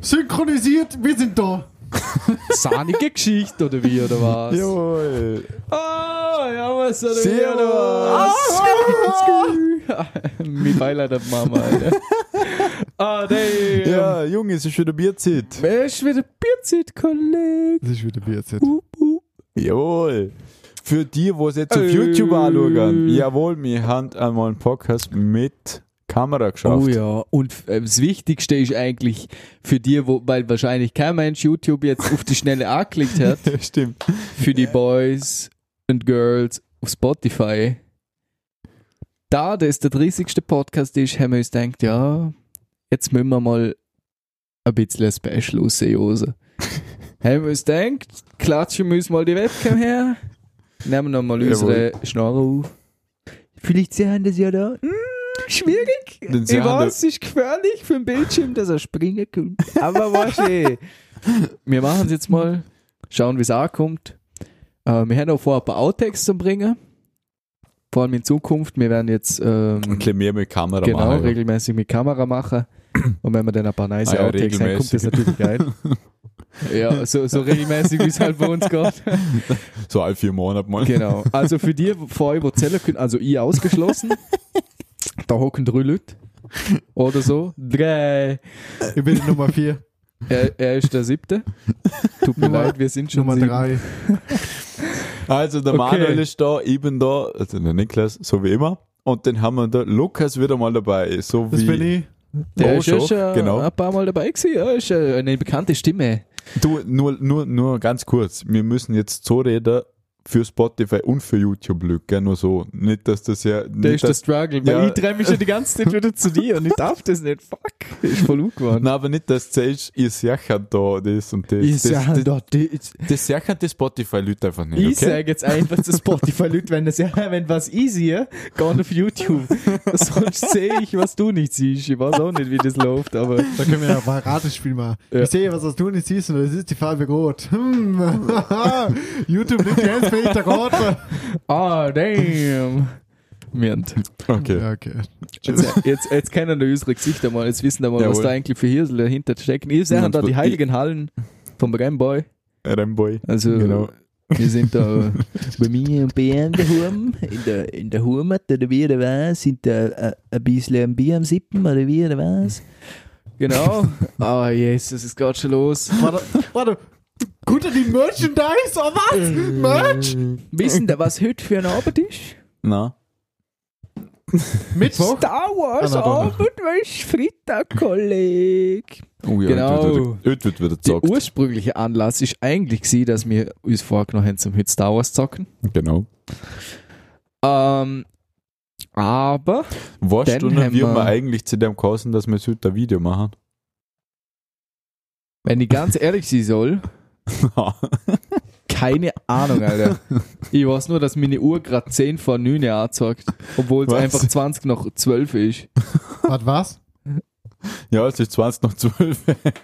Synchronisiert, wir sind da. Sahnige Geschichte oder wie, oder was? Jawohl. Ah, ja, was oder wie, oder was? Mit Beileid die Mama, Alter. Ah, damn. Ja, Junge, es ist wieder Bierzeit. Wer ist wieder Bierzeit, Kollege? Das ist wieder BZ. Jawohl. Für die, die es jetzt auf Äh. YouTube anschauen, jawohl, wir haben einmal einen Podcast mit Kamera geschafft. Oh ja, und äh, das Wichtigste ist eigentlich für die, wo, weil wahrscheinlich kein Mensch YouTube jetzt auf die Schnelle angeklickt hat, Stimmt. für die Boys und Girls auf Spotify. Da das der 30. Podcast ist, haben wir uns gedacht, ja, jetzt müssen wir mal ein bisschen ein Special rausjosen. haben wir uns gedacht, klatschen wir uns mal die Webcam her, nehmen noch mal Jawohl. unsere Schnorre auf. Vielleicht sehen das ja da. Hm, schwierig. Ich weiß, es ist gefährlich für den Bildschirm, dass er springen kann. Aber was eh. Wir machen es jetzt mal, schauen, wie es ankommt. Äh, wir haben auch vor, ein paar Outtakes zu bringen. Vor allem in Zukunft. Wir werden jetzt ähm, Ein bisschen mehr mit Kamera genau, machen. ja. regelmäßig mit Kamera machen. Und wenn wir dann ein paar nice Ah ja, Outtakes haben, kommt das natürlich geil. ja, so, so regelmäßig, wie es halt bei uns geht. So alle vier Monate mal. Genau. Also für die vor über zählen können, also ich ausgeschlossen. da hocken drei Leute. Oder so. Drei. Ich bin Nummer 4. Er, er ist der siebte. Tut mir leid, wir sind schon Nummer sieben. 3. Also der Okay. Manuel ist da, ich bin da, also der Niklas, so wie immer. Und dann haben wir da Lukas wieder mal dabei, so Das wie bin ich. Der Oh, ist ja schon, schon genau. ein paar Mal dabei gewesen. Ja, ist eine bekannte Stimme. du. Nur, nur, nur ganz kurz, wir müssen jetzt so reden für Spotify und für YouTube, gell? nur so. Nicht, dass das ja. Nicht, ist der Struggle. Weil Ja. ich drehe mich schon die ganze Zeit wieder zu dir und ich darf das nicht. Fuck. Ist voll gut geworden. Nein, aber nicht, dass du sagst, ihr seht da das und das. ich das, sage das, die- das sehen die Spotify-Leute einfach nicht, ich okay? sage jetzt einfach zu Spotify-Leuten, wenn das ja, wenn was ich sehe, geh auf YouTube. Sonst sehe ich, was du nicht siehst. Ich weiß auch nicht, wie das läuft, aber Da können wir ja mal ein Ratespiel machen. Ja. Ich sehe, was das du nicht siehst, und das ist die Farbe rot. Hm. YouTube liegt ganz wenig der Rot. ah, damn. Wir haben Okay. Ja, okay. Jetzt, jetzt, jetzt kennen wir unsere Gesichter mal, jetzt wissen wir mal, was Jawohl. da eigentlich für Hirsel dahinter stecken. Ihr seht Und da die heiligen Hallen vom Ramboy. Ramboy. Also, Genau. wir sind da bei mir und ihm daheim, in der, in der Heimat, oder wie, oder was, sind da äh, ein bisschen ein Bier am Sippen, oder wie, oder was. Genau. Ah, Jesus, es geht schon los. Warte, warte. Gut, die Merchandise, oh was? Merch? Wissen da, was heute für ein Abend ist? Na. Mittwoch? Star Wars Ah. Abend, weil es Freitag, Kollege. Oh ja, Genau. heute wird, heute wird wieder Der gezockt. ursprüngliche Anlass ist eigentlich gewesen, dass wir uns vorgenommen haben, zum heute Star Wars zocken. Genau. Ähm, aber Weißt Dann du noch, haben wie wir- eigentlich zu dem kosten, dass wir heute ein Video machen? wenn ich ganz ehrlich sein soll, keine Ahnung, Alter. Ich weiß nur, dass meine Uhr gerade 10 vor 9 anzeigt, obwohl es einfach 20 nach 12 ist. Was, was? ja, es ist 20 nach 12.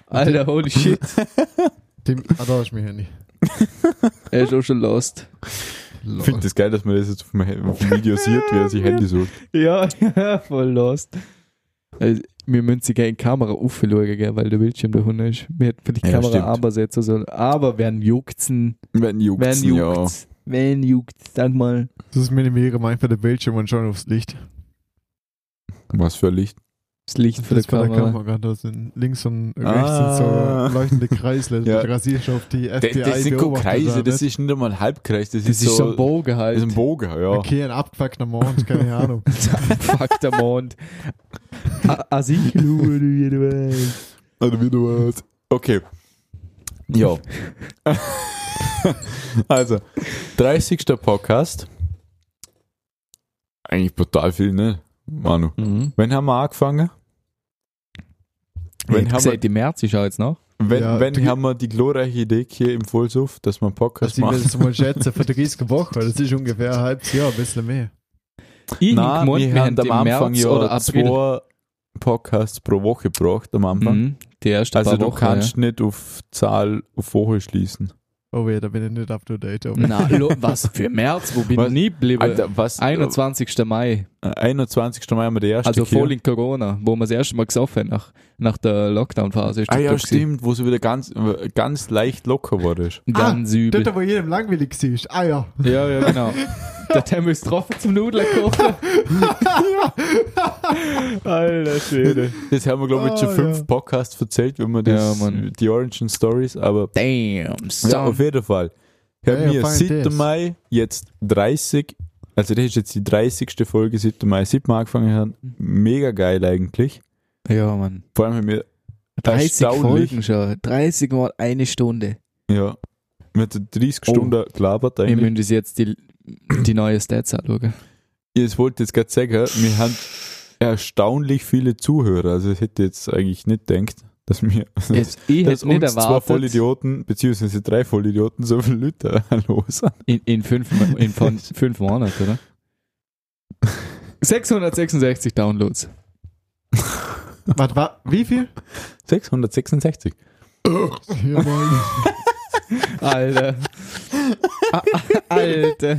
Alter, holy shit. Dem, ah, da ist mein Handy. Er ist auch schon lost. Ich finde das geil, dass man das jetzt auf dem, auf dem Video sieht, wie er sich Handy sucht. Ja, ja, voll lost. Wir müssen sie gerne in die Kamera aufschauen, gell, weil der Bildschirm da unten ist. Wir hätten für die Ja, Kamera aber setzen sollen. Aber werden juckt's? Wenn juckt's, Wenn ja. juckt's? Wenn juckt's? Sag mal. Das ist minimiere einfach der Bildschirm und schauen aufs Licht. Was für ein Licht. Das Licht für die Das Kamera. der Kamera. Da sind links und rechts Ah. sind so leuchtende Kreisle. Ja. Du rasierst auf die Das, FBI das sind keine Kreise, da das ist nicht einmal ein Halbkreis, das, Das ist, ist so ein Bogen Das halt. ist ein Bogen, ja. Okay, ein abgefuckter Mond, keine Ahnung. Fuck der Mond. A- Asilu, oder wie du weißt. Oder wie du weißt. Okay. Ja. also, 30. Podcast. Eigentlich brutal viel, ne? Manu. Mhm. Wann haben wir angefangen? Wenn haben wir, die März ist jetzt noch. wenn, Ja, wenn haben wir die glorreiche Idee hier im Vollsuff, dass wir einen Podcast Also ich will machen? es mal schätzen, für 30 Wochen, das ist ungefähr ein halbes Jahr, ein bisschen mehr. Ich Nein, gemeint, wir, wir haben am im Anfang März ja oder April. zwei Podcasts pro Woche gebraucht am Anfang. Mhm. Die erste Also paar du Wochen, kannst nicht auf Zahl auf Woche schließen. Oh ja, da bin ich nicht up to date. Oh, Na, lo, was für März? Wo bin Was? ich nie geblieben? Alter, was? 21. Mai. Äh, 21. Mai haben wir die erste Also voll in Corona, wo wir das erste Mal gesoffen haben, nach, nach der Lockdown-Phase. Ah ja, stimmt, wo sie wieder ganz, ganz leicht locker war. Das. Ganz ah, übel. Dort, wo jedem langweilig war. Ah ja. Ja, ja, genau. Der haben wir uns getroffen zum Nudeln kochen. Alter Schwede. Das haben wir, glaube ich, Ah, schon fünf ja. Podcasts erzählt, wenn wir das, Ja, die Origin Stories, aber Damn, ja, auf jeden Fall. Ich habe Ja, seit das. Mai jetzt 30, also das ist jetzt die 30. Folge seit Mai, seit wir angefangen haben. Mega geil eigentlich. Ja, Mann. Vor allem haben wir, 30 Erstaunlich. Folgen schon. 30 Mal eine Stunde. ja, mit 30 Oh. Stunden gelabert Wir eigentlich. müssen uns jetzt die, die neue Stats anschauen. Ich wollte jetzt gerade sagen, wir haben erstaunlich viele Zuhörer. Also ich hätte jetzt eigentlich nicht gedacht, dass Jetzt, ich dass hätte nicht uns zwei Vollidioten, beziehungsweise drei Vollidioten, so viele Leute los sind. in, in, fünf, in fünf Monaten, oder? 666 Downloads. Was war? Wie viel? 666. Ja. Alter. Alter.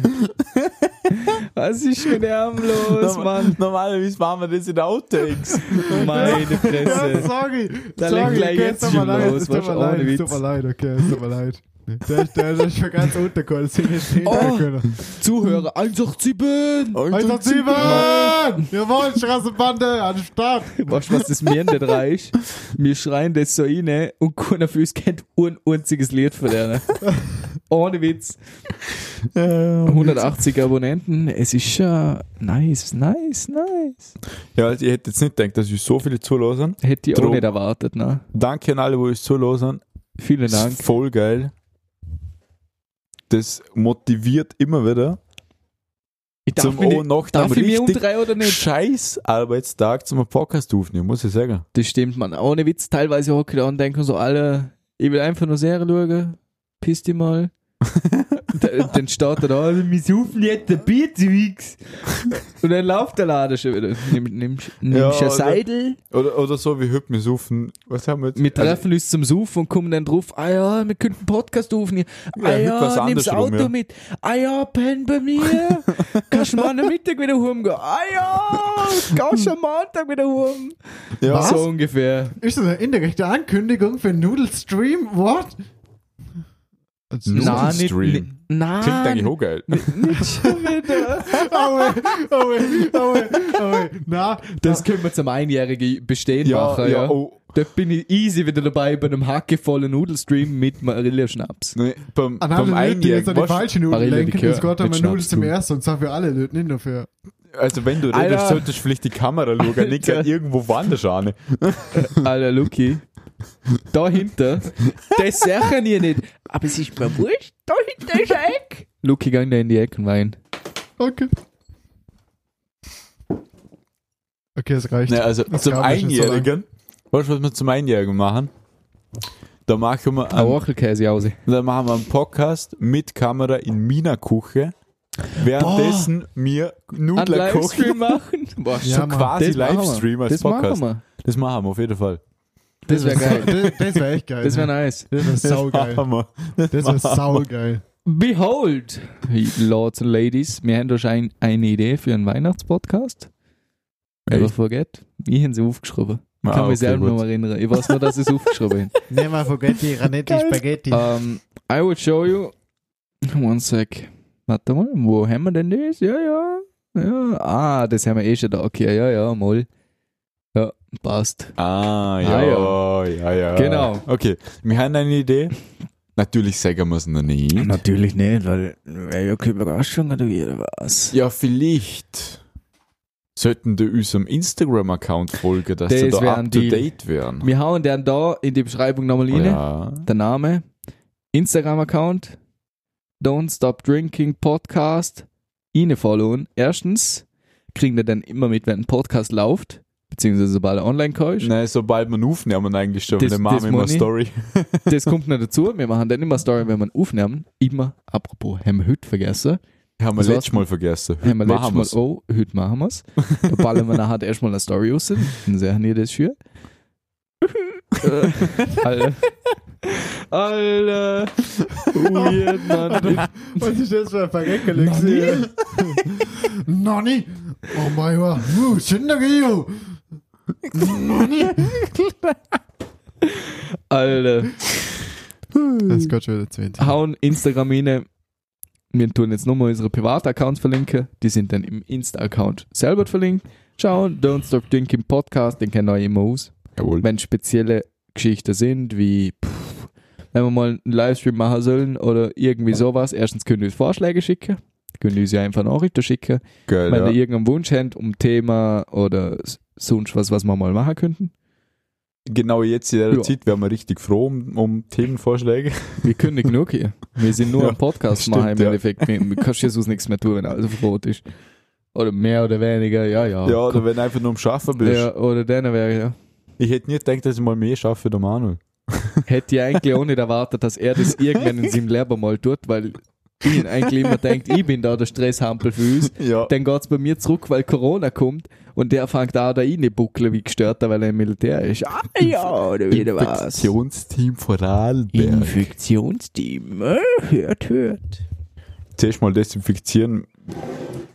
Was ist mit dem los, Mann? Normalerweise machen wir das in Outtakes. Meine Ja, Fresse. sorry. Da sorry, legt gleich okay, jetzt schon los, tut mir leid, tut mir leid, okay, es tut mir leid. Der, der, der ist schon ganz untergekommen, das ich jetzt nicht Oh. können. Zuhörer 187! Alter Zwiebeln! Jawohl, Straßenbande, an den Start! Weißt du, was das mir nicht reicht? Wir schreien das so rein und keiner von uns kennt ein einziges Lied von denen. Ohne Witz. 180 Abonnenten, es ist schon nice, nice, nice. Ja, also ich hätte jetzt nicht gedacht, dass wir so viele zulassen. Hätte ich auch Drum. nicht erwartet, ne? Danke an alle, die uns zulassen. Vielen Dank. ist voll geil. Das motiviert immer wieder. Ich zum mich nicht- nach darf ich mich umdrehen oder nicht? scheiß Arbeitstag zum Podcast aufnehmen, muss ich sagen. Das stimmt, man. Ohne Witz, teilweise hocke ich da und denke so, alle, ich will einfach nur Serie schauen. Piss die mal. Dann steht er da, also, wir suchen jetzt ein Bierzeugs. Und dann läuft der Laden schon wieder. Nimm, nimm, nimm Ja, ja, ein oder- Seidel. Oder, oder so wie heute, wir suchen. Was haben wir jetzt? Wir treffen uns zum Suchen und kommen dann drauf, ah ja, wir könnten einen Podcast aufnehmen. Ja, Ah ja, nimm das Auto ja. mit. Ah ja, penn bei mir. Kannst du mal am Mittag wieder heimgehen. Ah ja, kannst du am Montag wieder heim. ja, Was? So ungefähr. Ist das eine indirekte Ankündigung für Noodle Stream? What? Also, Stream. nicht, nein. Klingt eigentlich auch geil. Nicht, schon wieder. Aue, aue, aue, aue. Na, Das können wir zum einjährigen Bestehen machen, ja. oh. Da bin ich easy wieder dabei bei einem hackevollen Nudelstream mit Marilla-Schnaps. Nee, beim, an beim die jetzt Einjährigen, an die Nudeln Marille lenken, das mit Nudeln Schnaps zum zu. Ersten und zwar für alle Leute, nicht nur für... also wenn du Alter. redest, solltest du vielleicht die Kamera schauen, nicht Alter. irgendwo woanders an. Alter, Luki. Da hinter. Das sagen ihr nicht. Aber es ist mir wurscht. Da hinter ist ein Eck. Luki, gang da in die Ecke und wein. Okay. Okay, es reicht. Nee, also Das zum schon so Einjährigen, weißt du, was wir zum Einjährigen machen? Da machen wir Ein einen, Wachelkäse aus. da machen wir einen Podcast mit Kamera in meiner Küche, währenddessen wir Nudler kochen. Livestream machen. Boah, Ja, so Mann, quasi das. Livestream als Das Podcast. machen wir. Das machen wir auf jeden Fall. Das wäre geil. Das, das wäre echt geil. Das wäre nice. Das wäre saugeil. wir. Das wäre saugeil. Behold, Lords and Ladies, wir haben da schon ein, eine Idee für einen Weihnachtspodcast. Never forget. Ich habe sie aufgeschrieben. Ich kann Ah, mich okay, selber noch erinnern. Ich weiß nur, dass ich es aufgeschrieben habe. Nehmen wir Spaghetti, Ranetti. Spaghetti. Um, I will show you. One sec. Warte mal, wo haben wir denn das? Ja, ja. Ja. Ah, das haben wir eh schon da. Okay, ja, ja, mal. Ja, passt. Ah, ja, Ah, ja, ja. Genau. Okay, wir haben eine Idee. Natürlich sagen wir es noch nicht. Natürlich nicht, weil wäre ja keine Überraschung oder wie oder was. Ja, vielleicht sollten die unserem Instagram-Account folgen, dass Das sie da up to date wären. Wir hauen dann da in die Beschreibung nochmal rein. ja. Der Name, Instagram-Account, Don't Stop Drinking Podcast, ihnen followen. Erstens kriegen wir dann immer mit, wenn ein Podcast läuft, beziehungsweise sobald er online ist. Nein, sobald man aufnehmen, eigentlich schon. Das- dann machen wir immer. Story. Das kommt noch dazu. Wir machen dann immer Story, wenn wir aufnehmen. Immer, apropos, haben wir heute vergessen. Haben wir Das letztes. Mal vergessen. Heute haben wir letztes Mal, oh, heute machen wir es. Da ballern wir nachher erstmal eine Story raus. Dann sehen wir das für. Äh, Alter. Alter. Weird, Mann. Was ist das für ein Verreckerle gesehen? Nani? Oh mein Gott. Uh, Schindergeo. Alter. Das geht schon wieder 20. Hauen Instagram rein. Wir tun jetzt nochmal unsere Privataccounts verlinken. Die sind dann im Insta-Account selber verlinkt. Schauen, Don't Stop Drinking Podcast, den kennen wir immer aus. Jawohl. wenn spezielle Geschichten sind, wie pff, wenn wir mal einen Livestream machen sollen oder irgendwie sowas, erstens könnt ihr uns Vorschläge schicken, könnt ihr uns ja einfach Nachrichten schicken, Geil, wenn ja. ihr irgendeinen Wunsch habt um Thema oder sonst was, was wir mal machen könnten. Genau jetzt in der Ja. Zeit wären wir richtig froh um, um Themenvorschläge. Wir können nicht genug hier. Wir sind nur Ja, am Podcast stimmt, machen im ja. Endeffekt. Wir, wir kannst ja sonst nichts mehr tun, wenn alles Rot ist. Oder mehr oder weniger, ja, ja. Ja, oder wenn du einfach nur am Schaffen bist. ja oder dann wäre ja. Ich hätte nie gedacht, dass ich mal mehr schaffe, der Manuel. Hätte ich eigentlich auch nicht erwartet, dass er das irgendwann in seinem Leben mal tut, weil ich eigentlich immer denkt, ich bin da der Stresshampel für uns. Ja. Dann geht's bei mir zurück, weil Corona kommt und der fängt auch da rein buckeln wie gestört, weil er im Militär ist. Ah ja, oder wieder was. Infektionsteam Vorarlberg. Infektionsteam. Äh, Hört, hört. Zuerst mal desinfizieren.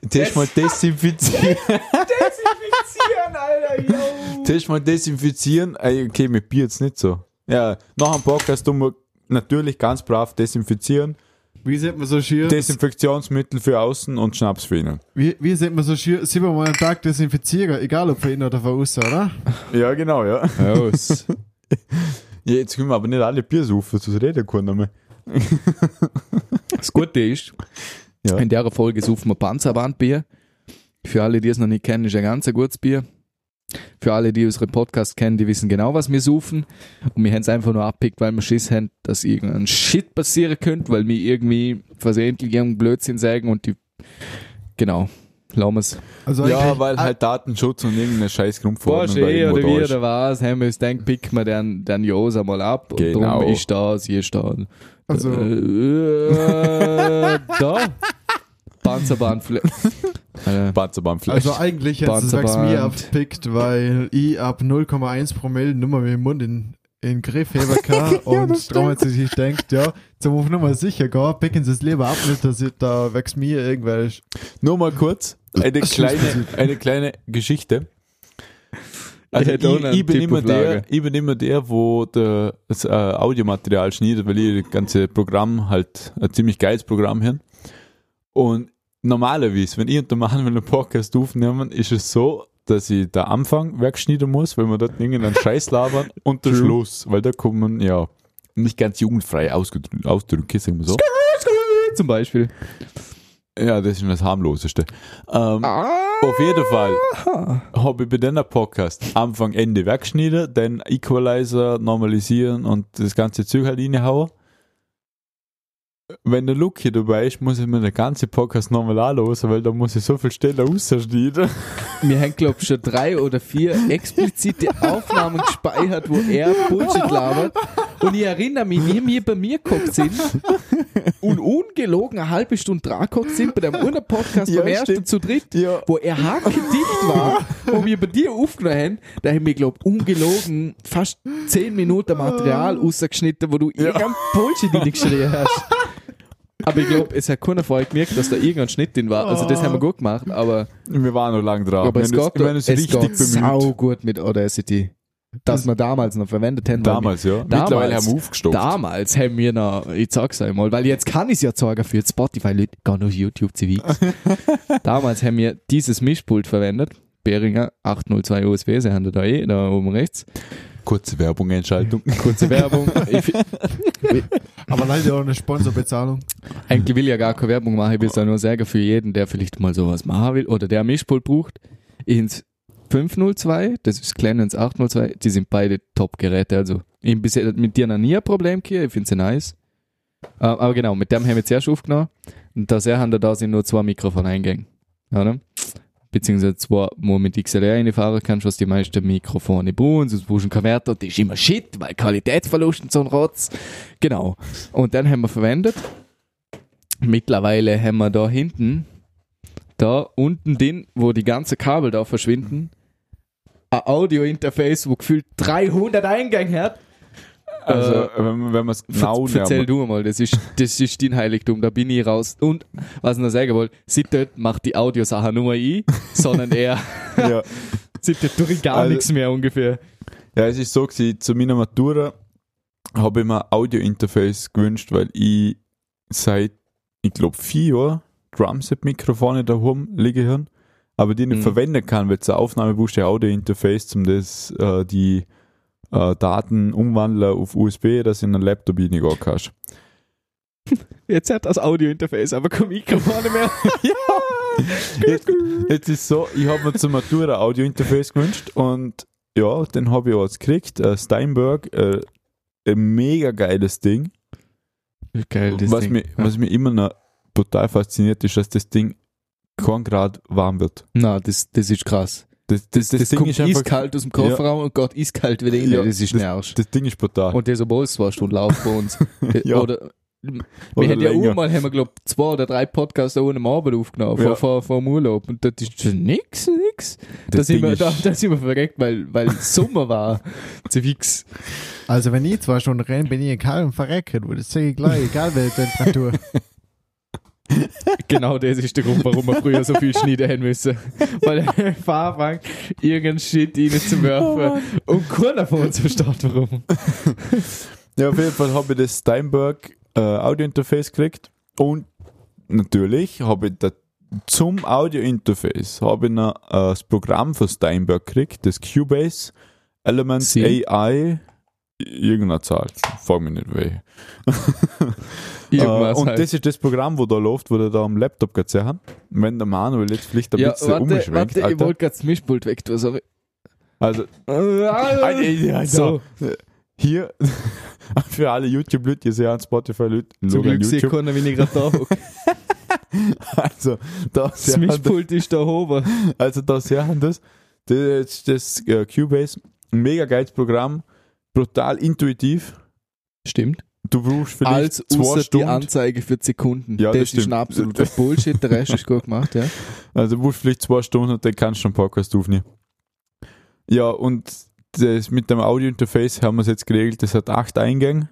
Zuerst mal desinfizieren. Desinfizieren, Alter, yo. Zuerst mal desinfizieren. Okay, mit Bier jetzt nicht so. Ja, nach dem Podcast tun wir natürlich ganz brav desinfizieren. Wie sieht man so schier? Desinfektionsmittel für außen und Schnaps für innen. Wie, wie sieht man so schier? Siebenmal am Tag desinfizieren, egal ob für innen oder für außen, oder? Ja, genau, ja. Aus. ja jetzt können wir aber nicht alle Bier saufen, sonst reden können mehr. Das Gute ist, Ja. in der Folge suchen wir Panzerbandbier. Für alle, die es noch nicht kennen, ist ein ganz ein gutes Bier. Für alle, die unseren Podcast kennen, die wissen genau, was wir suchen. Und wir haben es einfach nur abpickt, weil wir Schiss haben, dass irgendein Shit passieren könnte, weil wir irgendwie versehentlich irgendeinen Blödsinn sagen und die. Genau. Lassen wir es. Also Ja, weil halt Datenschutz und irgendeine scheiß Grundverordnung da Porsche irgendwo oder wie oder was, haben wir uns gedacht, picken wir den, den Josa mal ab. Und Genau. darum ist da, sie ist da. Also- Äh, da. Panzerband. Äh, Panzerbandfleisch. Also eigentlich hättest du Panzerband. mir abgepickt, weil ich ab 0,1 Promille nur mit dem Mund in, in den Griff heben kann und darum hat sie sich denkt, ja, zum auf Nummer sicher gehen, picken sie es lieber ab, nicht, dass ich da wächst mir irgendwelche Nur mal kurz eine Das kleine, eine kleine Geschichte. Also ich, einen ich, bin immer der, ich bin immer der, wo der, das äh, Audiomaterial schneidet, weil ich das ganze Programm halt ein ziemlich geiles Programm habe. Und normalerweise, wenn ich und der Mann einen Podcast aufnehmen, ist es so, dass ich der Anfang wegschneiden muss, weil wir dort irgendeinen Scheiß labern und der. Schluss, weil da kommen ja nicht ganz jugendfrei ausgedrückt, Ausdrücke, sagen wir so. zum Beispiel. Ja, das ist das harmloseste. Ähm, Auf jeden Fall habe ich bei deiner Podcast Anfang, Ende weggeschnitten, dann Equalizer normalisieren und das ganze Zeug halt reinhauen. Wenn der Luke dabei ist, muss ich mir den ganzen Podcast nochmal anhören, weil da muss ich so viel Stellen rausschneiden. Wir haben, glaube ich, schon drei oder vier explizite Aufnahmen gespeichert, wo er Bullshit labert. Und ich erinnere mich, wie wir bei mir geguckt sind und ungelogen eine halbe Stunde dran geguckt sind bei dem anderen Podcast Ja, beim ersten stimmt. zu dritt, Ja. wo er hackedicht war, wo wir bei dir aufgenommen haben. Da haben wir, glaube ich, ungelogen fast zehn Minuten Material rausgeschnitten, wo du irgendein Bullshit in dich geschrien hast. Aber ich glaube, es hat keiner vorher gemerkt, dass da irgendein Schnitt drin war. Also das haben wir gut gemacht, aber Wir waren noch lange dran. aber es geht, wir uns es richtig bemüht. sau gut mit Audacity. Das wir damals noch verwendet haben. weil Damals, ja. Damals. Mittlerweile haben wir aufgestockt. damals haben wir noch, ich sag's einmal, weil jetzt kann ich's ja sagen für Spotify, Leute, gar auf YouTube TV. damals haben wir dieses Mischpult verwendet. Behringer 802 USB, sie haben da eh, da oben rechts. Kurze Werbung, Entscheidung. Kurze Werbung. Ich, aber leider auch eine Sponsorbezahlung. eigentlich will ich ja gar keine Werbung machen, ich will es ja nur sagen für jeden, der vielleicht mal sowas machen will oder der Mischpult braucht. Ins 502, das ist klein ins 802, die sind beide Top-Geräte. Also ich bisher mit dir noch nie ein Problem gehabt, ich finde sie nice. Äh, aber genau, mit dem haben wir zuerst aufgenommen und da sehr haben da sind nur zwei Mikrofone eingegangen. Oder? Beziehungsweise zwei, wo mit XLR reinfahren kannst, was die meisten Mikrofone brauchen, sonst brauchst du einen Konverter, das ist immer Shit, weil Qualitätsverlust und so ein Rotz. Genau. Und dann haben wir verwendet. Mittlerweile haben wir da hinten, da unten den, wo die ganzen Kabel da verschwinden, ein Audio-Interface, wo gefühlt 300 Eingänge hat. Also, Äh, wenn, wenn man es genau Ver Erzähl du mal, das ist, das ist dein Heiligtum, da bin ich raus. Und, was ich noch sagen wollte, seitdem macht die Audiosache nur ich, sondern er, ja. tue ich gar Also- nichts mehr ungefähr. ja, es ist so gewesen, zu meiner Matura habe ich mir ein Audio-Interface gewünscht, weil ich seit, ich glaube, vier Jahren Drumset-Mikrofone daheim liegen haben, aber die nicht Mhm. verwenden kann, weil zur Aufnahme brauchst du ein Audio-Interface, um das, äh, die äh, Daten umwandeln auf USB, dass du in einen Laptop reingehen kannst. Jetzt hat das Audiointerface, aber kein Mikrofon mehr. Jetzt, jetzt ist so, ich habe mir zur Matura ein Audio-Interface gewünscht und ja, den habe ich auch jetzt gekriegt. Äh, Steinberg, äh, ein mega geiles Ding. Geil, was, Mich, was mich immer noch total fasziniert, ist, dass das Ding kein Grad warm wird. Na, das, das ist krass. Das, das, das, Das, Ding kommt ist einfach, eiskalt aus dem Kofferraum und Gott eiskalt wieder rein. Ja, das ist das- nervig. das Ding ist brutal. Und das, obwohl es zwei Stunden läuft bei uns. Ja. Oder, wir Oder haben ja länger. auch mal, haben wir, glaub, zwei oder drei Podcasts ohne am Abend aufgenommen, Ja. vor, vor, vor dem Urlaub. Und das ist nix, nix. Da Das sind, Ding wir, ist- da, da sind wir verreckt, weil, weil Sommer war. Zu fix. Also wenn ich zwei Stunden renne, bin ich kalt und verreckt, wo das sehe ich gleich, egal welche Temperatur. Genau das ist der Grund, warum wir früher so viel schneiden haben müssen. Weil der Fahrbank irgendeinen Shit rein zu werfen. und keiner von uns versteht, warum. Ja, auf jeden Fall habe ich das Steinberg äh, Audio-Interface gekriegt und natürlich habe ich da zum Audio-Interface habe ich noch äh, das Programm von Steinberg gekriegt, das Cubase Elements? AI irgendeine Zahl, frag mich nicht welche. Irgendwas äh, und halt. das ist das Programm, wo da läuft, wo der da am Laptop gerade haben. Wenn der Manuel jetzt vielleicht ein ja, bisschen warte, umschwenkt, warte, ich Alter. wollte gerade das Mischpult weg tun, sorry. Also ja, so, hier für alle YouTube-Leute, ihr seht an Spotify-Leute, zum Glück sehe YouTube. keiner, wenn ich gerade da hocke. Also, da Das Mischpult ist da oben. Also da sehen wir das. Das, das äh, Cubase, ein mega geiles Programm, brutal intuitiv. Stimmt. Du brauchst vielleicht Als zwei außer die Stunden. Anzeige für Sekunden. Ja, das, das ist ein absoluter Bullshit, der Rest ist gut gemacht, ja. Also du brauchst vielleicht zwei Stunden und dann kannst du einen Podcast aufnehmen. Ja, und das mit dem Audio-Interface haben wir es jetzt geregelt. Das hat acht Eingänge.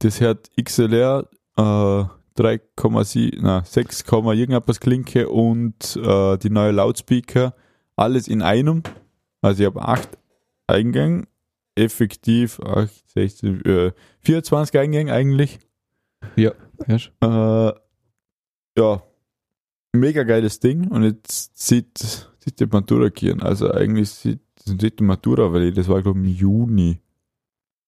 Das hat XLR, äh, 3,7, na, 6, irgendetwas Klinke und äh, die neue Lautspeaker. Alles in einem. Also ich habe acht Eingänge. Effektiv 8, 16, äh, 24 Eingänge eigentlich. Weißt Äh, ja, mega geiles Ding und jetzt sieht, sieht die Matura gehen. Also eigentlich sieht, sieht die Matura, weil das war glaube ich im Juni.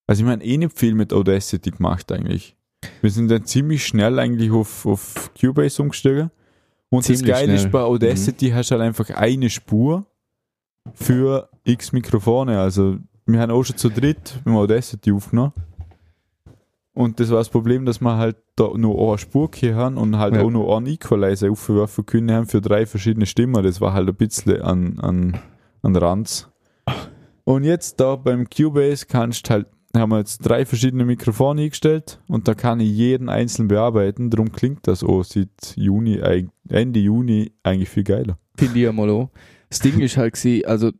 Also ich meine eh nicht viel mit Audacity gemacht eigentlich. Wir sind dann ziemlich schnell eigentlich auf, auf Cubase umgestiegen. Und Ziemlich das Geile schnell. ist bei Audacity hast du halt einfach eine Spur für x Mikrofone. Also wir haben auch schon zu dritt mit Audacity aufgenommen. Und das war das Problem, dass wir halt da nur eine Spur hier haben und halt Ja. auch nur einen Equalizer aufgeworfen können haben für drei verschiedene Stimmen. Das war halt ein bisschen an, an, an Ranz. Und jetzt da beim Cubase kannst halt, haben wir jetzt drei verschiedene Mikrofone eingestellt und da kann ich jeden einzeln bearbeiten. Darum klingt das auch seit Juni, Ende Juni eigentlich viel geiler. Finde ich einmal auch. Das Ding ist halt gewesen, also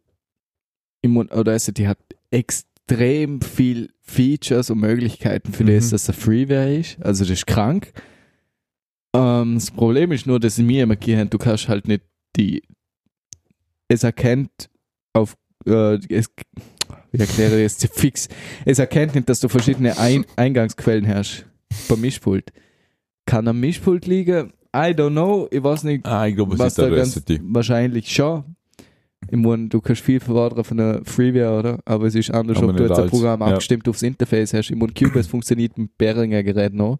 im Audacity hat extrem viel Features und Möglichkeiten für Mhm. das, dass er Freeware ist. Also das ist krank. Ähm, das Problem ist nur, dass in mir immer gehört, du kannst halt nicht die es erkennt auf äh, es, wie erkläre ich das fix? Es erkennt nicht, dass du verschiedene Ein Eingangsquellen hast beim Mischpult. Kann am Mischpult liegen? I don't know. Ich weiß nicht, Ah, ich glaube, es was ist der ganz Audacity. wahrscheinlich schon. Ich meine, du kannst viel verwalten von der Freeware, oder? Aber es ist anders, Aber ob du jetzt ein. Programm Ja. abgestimmt aufs Interface hast. Ich meine, Cubase funktioniert mit Behringer Gerät noch.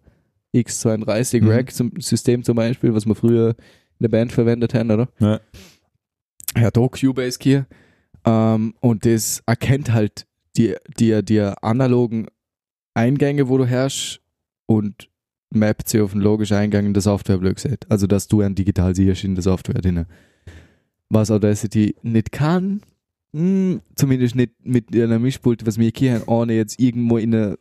X32 Mhm. Rack zum System zum Beispiel, was wir früher in der Band verwendet haben, oder? Ja. Ja, da Cubase hier. Ähm, und das erkennt halt die, die, die analogen Eingänge, wo du herrschst und mappt sie auf einen logischen Eingang in der Software, blöd gesagt. Also, dass du einen digital siehst in der Software drin. Was Audacity nicht kann, hm, zumindest nicht mit einer Mischpult, was wir hier haben, ohne jetzt irgendwo in ein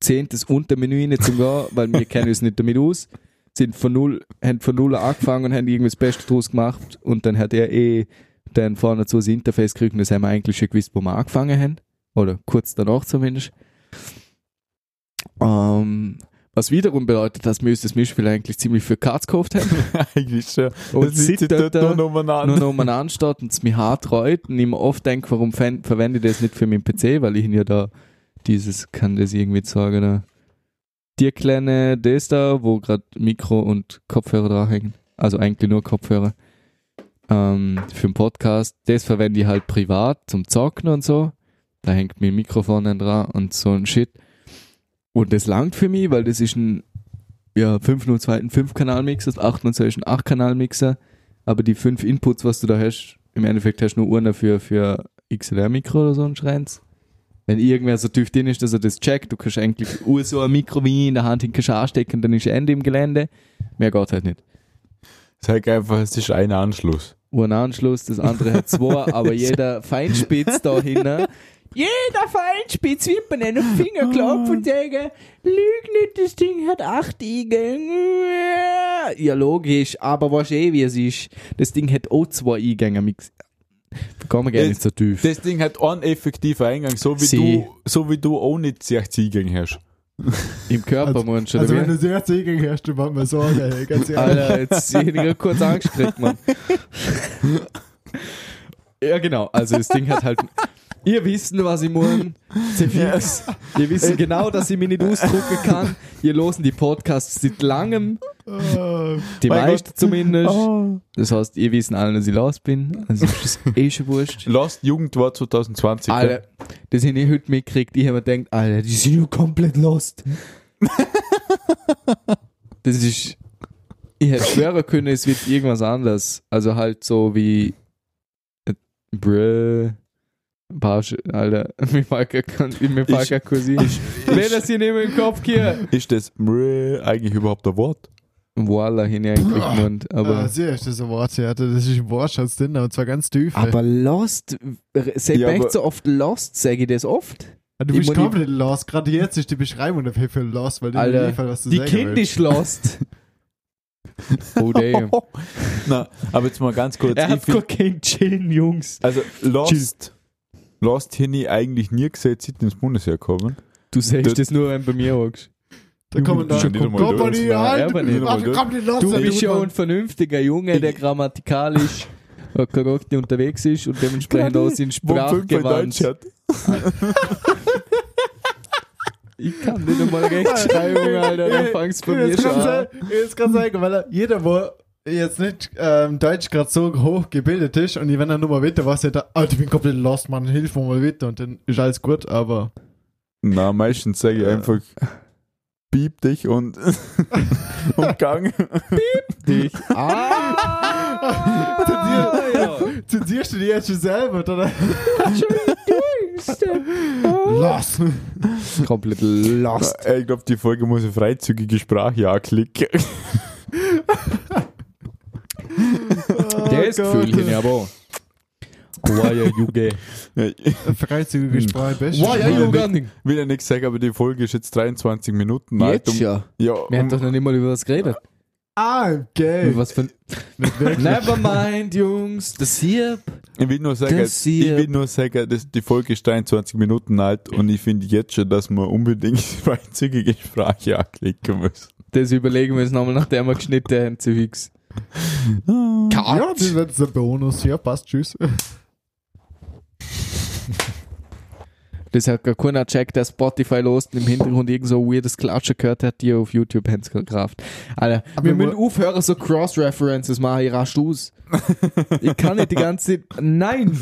zehntes Untermenü zu gehen, weil wir kennen uns nicht damit aus sind von null, haben von null angefangen und haben irgendwie das Beste draus gemacht und dann hat er eh dann vorne zu das Interface gekriegt und das haben wir eigentlich schon gewusst, wo wir angefangen haben. Oder kurz danach zumindest. Ähm, was wiederum bedeutet, dass wir uns das Mischspiel eigentlich ziemlich für Katz gekauft haben. Eigentlich schon. Und Das sitzt dort dort nur umeinander. nur umeinander steht und es mich hart reut und ich mir oft denke, warum verwende ich das nicht für meinen PC, weil ich ihn ja da dieses, kann das irgendwie sagen, da, die kleine, das da, wo gerade Mikro und Kopfhörer dran hängen, also eigentlich nur Kopfhörer, ähm, für den Podcast, das verwende ich halt privat zum Zocken und so, da hängt mir ein Mikrofon dran und so ein Shit und das langt für mich, weil das ist ein ja, 502 ein 5-Kanal-Mixer, 802 ein 8-Kanal-Mixer, aber die fünf Inputs, was du da hast, im Endeffekt hast du nur einen für, für XLR-Mikro oder so ein Schreins. Wenn irgendwer so tief drin ist, dass er das checkt, du kannst eigentlich ur so ein Mikro wie in der Hand hin kannst anstecken, dann ist Ende im Gelände. Mehr geht halt nicht. Sag einfach, es ist ein Anschluss. Ein Anschluss, das andere hat zwei, aber jeder Feinspitz da hinten, jeder Feinspitz wird mir einen Finger klopfen und sagen, lüg nicht, das Ding hat acht Eingänge. Ja, logisch, aber weißt du eh, wie es ist. Das Ding hat auch zwei Eingänge. Gehen wir gerne nicht so tief. Das Ding hat einen effektiven Eingang, so wie Sie. du, so wie du auch nicht 60 Eingänge hast. Im Körper, Also, meinst du, also wenn du sehr Zegen hast, dann macht mir Sorge, ey, ganz ehrlich. Alter, jetzt hätte ich gerade kurz Angst gekriegt, Mann. ja, genau. Also das Ding hat halt. Ihr wisst, was ich meine. C-Fix. Ihr wisst genau, dass ich mich nicht ausdrucken kann. Ihr losen die Podcasts seit langem. Die Mein meisten zumindest. Oh. Das heißt, ihr wisst alle, dass ich los bin. Also ist das eh schon wurscht. Lost Jugendwort 2020. gell? Alter, das habe ich heute mitgekriegt. Ich habe mir gedacht, Alter, die sind ja komplett lost. das ist. Ich hätte schwören können, es wird irgendwas anderes. Also halt so wie. Äh, Brr. Barsch, Alter, mir fällt fällt Ich- Cousin. Wenn das hier mehr im Kopf geht. Ist das eigentlich überhaupt ein Wort? Voila, hin eigentlich gemeint. ah, Aber, sehr ist das ein Wort, ja. Das ist ein Wortschatz drin, und zwar ganz tief. aber Lost, sag Ja, aber- so oft Lost, sage ich das oft? Ah, du ich bist ich- komplett lost. Gerade jetzt ist die Beschreibung dafür für lost, weil du Alter, nicht was du Die Kind ist Lost. oh damn. Na, aber jetzt mal ganz kurz. Er ich hat gar kein Chillen, Jungs. also Lost, Lost hätte ich eigentlich nie gesehen, seit ins Bundesheer kommen. Du sagst Das- das nur, wenn du bei mir hockst. Da kommen da Schon war halt, Du bist ja ein vernünftiger Junge, der grammatikalisch korrekt unterwegs ist und dementsprechend auch in Deutsch Sprachgewand. hat. Ich kann nicht einmal Rechtschreibung, Alter. Dann fangst du bei mir schon an. jetzt kann sagen, weil er- jeder, wo jetzt nicht ähm, Deutsch gerade so hoch gebildet ist und wenn er nur mal weiter was, sagt er, Alter, ich bin komplett lost, Mann, hilf mir mal weiter und dann ist alles gut, aber Na, meistens sage ich einfach Piep dich und, und Gang. Dich. Ah! ja. zensierst du die jetzt schon selber, oder? Lost. Komplett lost. Äh, Ich glaube, die Folge muss eine freizügige Sprache anklicken. Der ist Gefühl hin, aber. Wow, ja, Juge. Freizügige Sprache, best. Wow, ja, will ja Juge. Will ja nichts sagen, aber die Folge ist jetzt 23 Minuten alt. Jetzt ja. ja, Wir haben doch noch nicht mal über was geredet. Ah, okay. Was für wirklich. Nevermind, Jungs. Das hier. ich will nur sagen, Das ich will nur sagen, dass die Folge ist 23 Minuten alt und ich finde jetzt schon, dass man unbedingt freizügige Sprache anklicken muss. Das überlegen wir uns nochmal, nachdem wir geschnitten haben, zu fix. Ja, das ist ein Bonus. Ja, passt, tschüss. Das hat gar keiner gecheckt, der Spotify lost und im Hintergrund irgend so weirdes Klatschen gehört hat, die auf YouTube haben gekauft. Alter, Aber wir müssen aufhören, so Cross-References machen, ich rasch aus. ich kann nicht die ganze Zeit. Nein!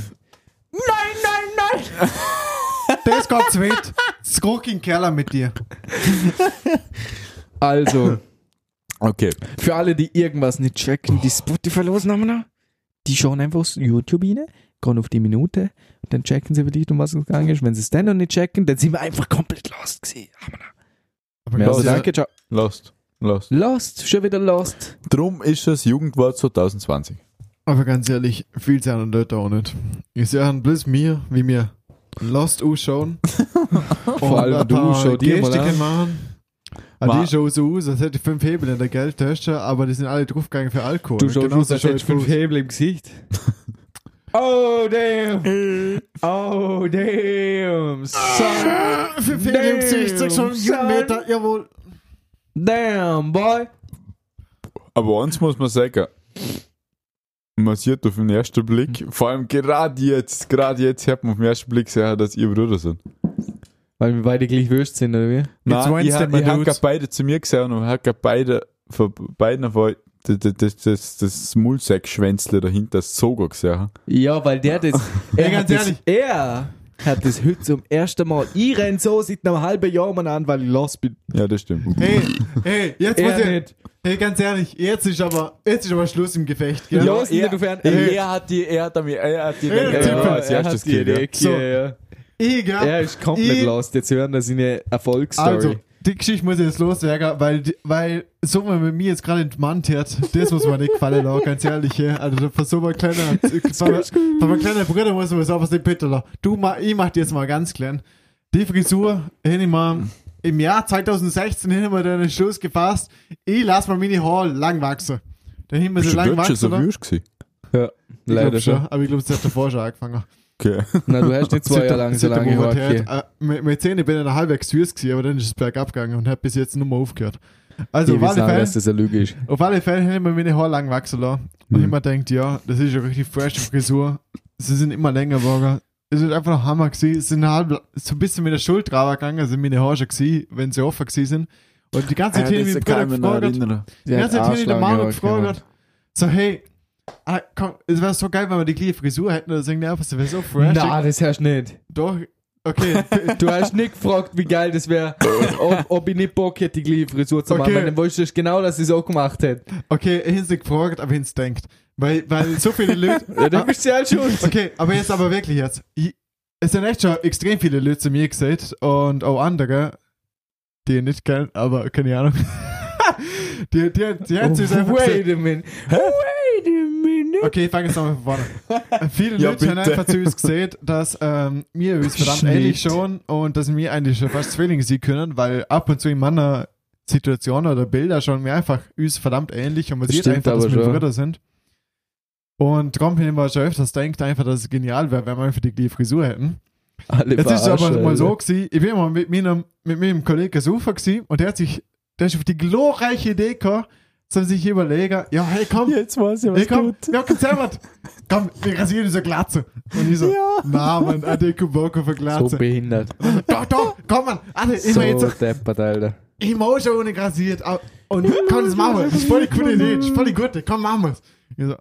Nein, nein, nein! Das geht zu weit. Skrock in den Keller mit dir. Also, Okay. für alle, die irgendwas nicht checken, die Spotify losnehmen, die schauen einfach aus YouTube rein, gehen auf die Minute und dann checken sie vielleicht, um was es gegangen ist. Wenn sie es dann noch nicht checken, dann sind wir einfach komplett lost gewesen. Aber Ja, ganz danke, ciao. Lost. Lost. Lost, schon wieder lost. Drum ist das Jugendwort 2020. Aber ganz ehrlich, viel zu anderen Leute auch nicht. Ich sehe bloß mir, wie wir Lost ausschauen. Vor allem du, schau dir mal Gestiken an. machen. Ah, die schauen so aus, als hätte ich fünf Hebel in der Geldtasche, aber die sind alle draufgegangen für Alkohol. Du schaust aus, als hättest ich du fünf. Hebel im Gesicht. Oh, damn. Oh, damn. Son. Für 54 Damn, Kilometer, jawohl. Damn, boy. Aber eins muss man sagen. Man sieht auf den ersten Blick, vor allem gerade jetzt, gerade jetzt hat man auf den ersten Blick gesehen, dass ihr Brüder sind. Weil wir beide gleich wurscht sind, oder wie? Nein, ich, mein ich habe beide zu mir gesehen und habe gerade beide, von beiden von das, das, das, das Mulsack-Schwänzle dahinter Sogo gesehen. Ja, weil der das. Er, ganz hat das ehrlich. er hat das heute zum ersten Mal. Ich renn so seit einem halben Jahr mal an, weil ich los bin. Ja, das stimmt. Hey, hey, jetzt muss Er ich, nicht. hey, ganz ehrlich, jetzt ist aber, jetzt ist aber Schluss im Gefecht, gell? Ja, einen- er, er hat die, er hat damit, er hat die, Er hat er die- hat als er erstes hat die gekriegt. Ecke, So. ja. Ich, gell? Er ist komplett Ich- lost. Jetzt hören wir seine Erfolgsstory. Also, die Geschichte muss ich jetzt loswerden, weil, weil so man mit mir jetzt gerade entmannt hat, das muss man nicht gefallen lassen, ganz ehrlich. ja. Also von so einem kleinen, von, von einem kleinen Bruder muss man sowas nicht bitte lassen. Du, ich mach dir jetzt mal ganz klein. Die Frisur, hätte ich mal im Jahr 2016 hin wir den Schluss gefasst, ich lass mal meine Haare lang wachsen. Dann hin wir sie lang wirklich so wachsen. oder? wüst gewesen? ja, Ich leider schon. schon, aber ich glaube, es hat davor schon angefangen. Okay. Na, du hast nicht zwei Jahre lang so lange gehabt. Äh, mit, mit 10 bin ich dann halbwegs süß gewesen, aber dann ist es bergab gegangen und hat bis jetzt nur mal aufgehört. Also, Ich auf alle, Fälle, dass das eine Lüge ist. auf alle Fälle ich mir meine Haare lang wachsen lassen. Und Mhm. ich mir denkt, ja, das ist eine richtig frische Frisur. Sie sind immer länger geworden. Es ist einfach ein Hammer gewesen. Es sind halb, so ein bisschen mit der Schuld drüber gegangen, sind meine Haare schon gewesen, wenn sie offen gewesen sind. Und die ganze Zeit Ja, habe ich das mich mir noch gefragt, die ganze Zeit habe ich den Manu Arschlange gefragt, so, hey, ah, komm, es wäre so geil, wenn wir die gleiche Frisur hätten oder so es wäre so fresh. Na, das hast du nicht. Doch, okay, Du hast nicht gefragt, wie geil das wäre, ob, ob ich nicht Bock hätte, die gleiche Frisur zu machen. Okay. Dann wolltest du genau, dass ich es auch gemacht hätte. Okay, ich habe sie gefragt, aber ich denkt. Weil, weil so viele Leute. Ja, dann bist du ja schuld. okay, aber jetzt aber wirklich jetzt. Ich, es sind echt schon extrem viele Leute zu mir gesagt und auch andere, die ich nicht kennen, aber keine Ahnung. die, die, die haben sich einfach gesagt. Wait a minute. Wait a minute. Okay, ich fange jetzt nochmal von vorne. Viele Ja, Leute haben einfach zu uns gesehen, dass ähm, wir uns verdammt Schnitt. ähnlich schon und dass wir eigentlich schon fast Zwillinge sein können, weil ab und zu in meiner Situation oder Bilder schon wir einfach uns verdammt ähnlich und man Das sieht einfach, dass wir. Brüder sind. Und darum haben wir schon öfters denkt einfach, dass es genial wäre, wenn wir einfach die gleiche Frisur hätten. Alle Jetzt ist es aber mal so gewesen, ich bin mal mit meinem, mit meinem Kollegen Sufer gewesen und der hat sich, der ist auf die glorreiche Idee gekommen, soll sich überlegen, ja, hey, komm, Jetzt weiß ich, Hey, komm, ja, komm, selber. Komm, wir rasieren diese Glatze. Und ich so, Ja. na, man, ein dicker Bock auf eine So Glatze. behindert. doch, doch, komm, man. Alter, ich So jetzt, deppert, Alter. ich mach schon ohne rasiert. au- Und komm, das machen wir. Das ist voll die coole Idee. Das ist voll die gute. Komm, machen wir's. Ich so,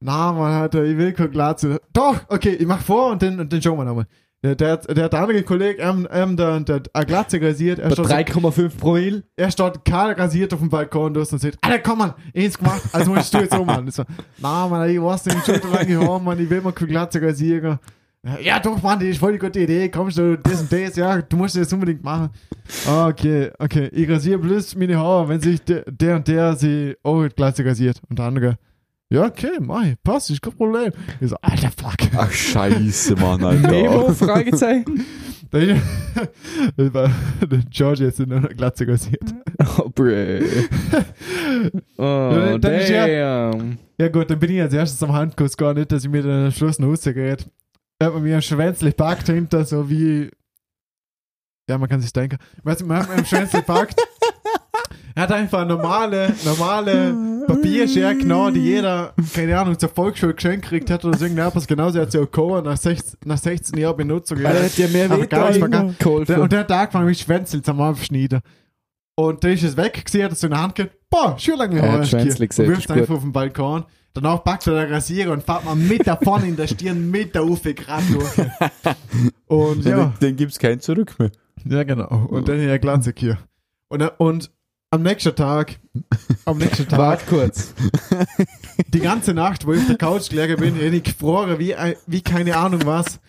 na, man, Alter, ich will keine Glatze. Doch, okay, ich mach vor und dann, und dann schauen wir nochmal. Der, der, hat- der, andere Kollege, ähm, ähm, der, der, der eine Glatze rasiert. Er Bei steht, so, 3,5 Promille. er steht kahl rasiert auf dem Balkon durch und sagt, Alter, komm, man, eins gemacht. Also musst du jetzt auch, Mann. Ich so, na, man, ich weiß nicht, schon lange Haare, man, ich will mal keine Glatze rasieren. Ja, doch, Mann, das ist voll die gute Idee. Kommst du, das und das, ja, du musst das unbedingt machen. Okay, okay. Ich rasiere bloß meine Haare, wenn sich der, der und der sie auch Glatze rasiert. Und der andere, ja, okay, mach ich, passt, ist kein Problem. Ich so, alter, fuck. Ach, scheiße, Mann, Alter. Memo? Fragezeichen. Das war der George jetzt in einer Glatze rasiert. Oh, bruh. Oh, Ja, dann ja- damn. Ja gut, dann bin ich als erstes am Handkuss gar nicht, dass ich mir dann am Schluss noch rausgehe. Er hat mir ein Schwänzli packt hinter, so wie. Ja, man kann sich denken. Weißt du, man hat mir ein Schwänzli packt. Er hat einfach eine normale, normale Papierschere genommen, die jeder, keine Ahnung, zur Volksschule geschenkt gekriegt hat oder so irgendetwas. Genauso hat sie auch gehauen nach 16, nach 16 Jahren Benutzung. Alter, hat dir mehr weh und der hat angefangen mit Schwänzel zum Aufschneiden. Und der ist es weg, gesehen, hat es so in der Hand gehabt. Boah, schön lange Er gesehen, Und wirft ist gut. einfach auf den Balkon. Danach packt er den Rasierer und fährt man mit davon in der Stirn mit der Uffe gerade durch. Und Ja. ja, Den, den gibt's kein Zurück mehr. ja genau. Und dann hier Glanzig hier. Und, und am nächsten Tag, am nächsten Tag, Wart kurz. die ganze Nacht, wo ich auf der Couch gelegen bin, bin ich gefroren wie, wie keine Ahnung was.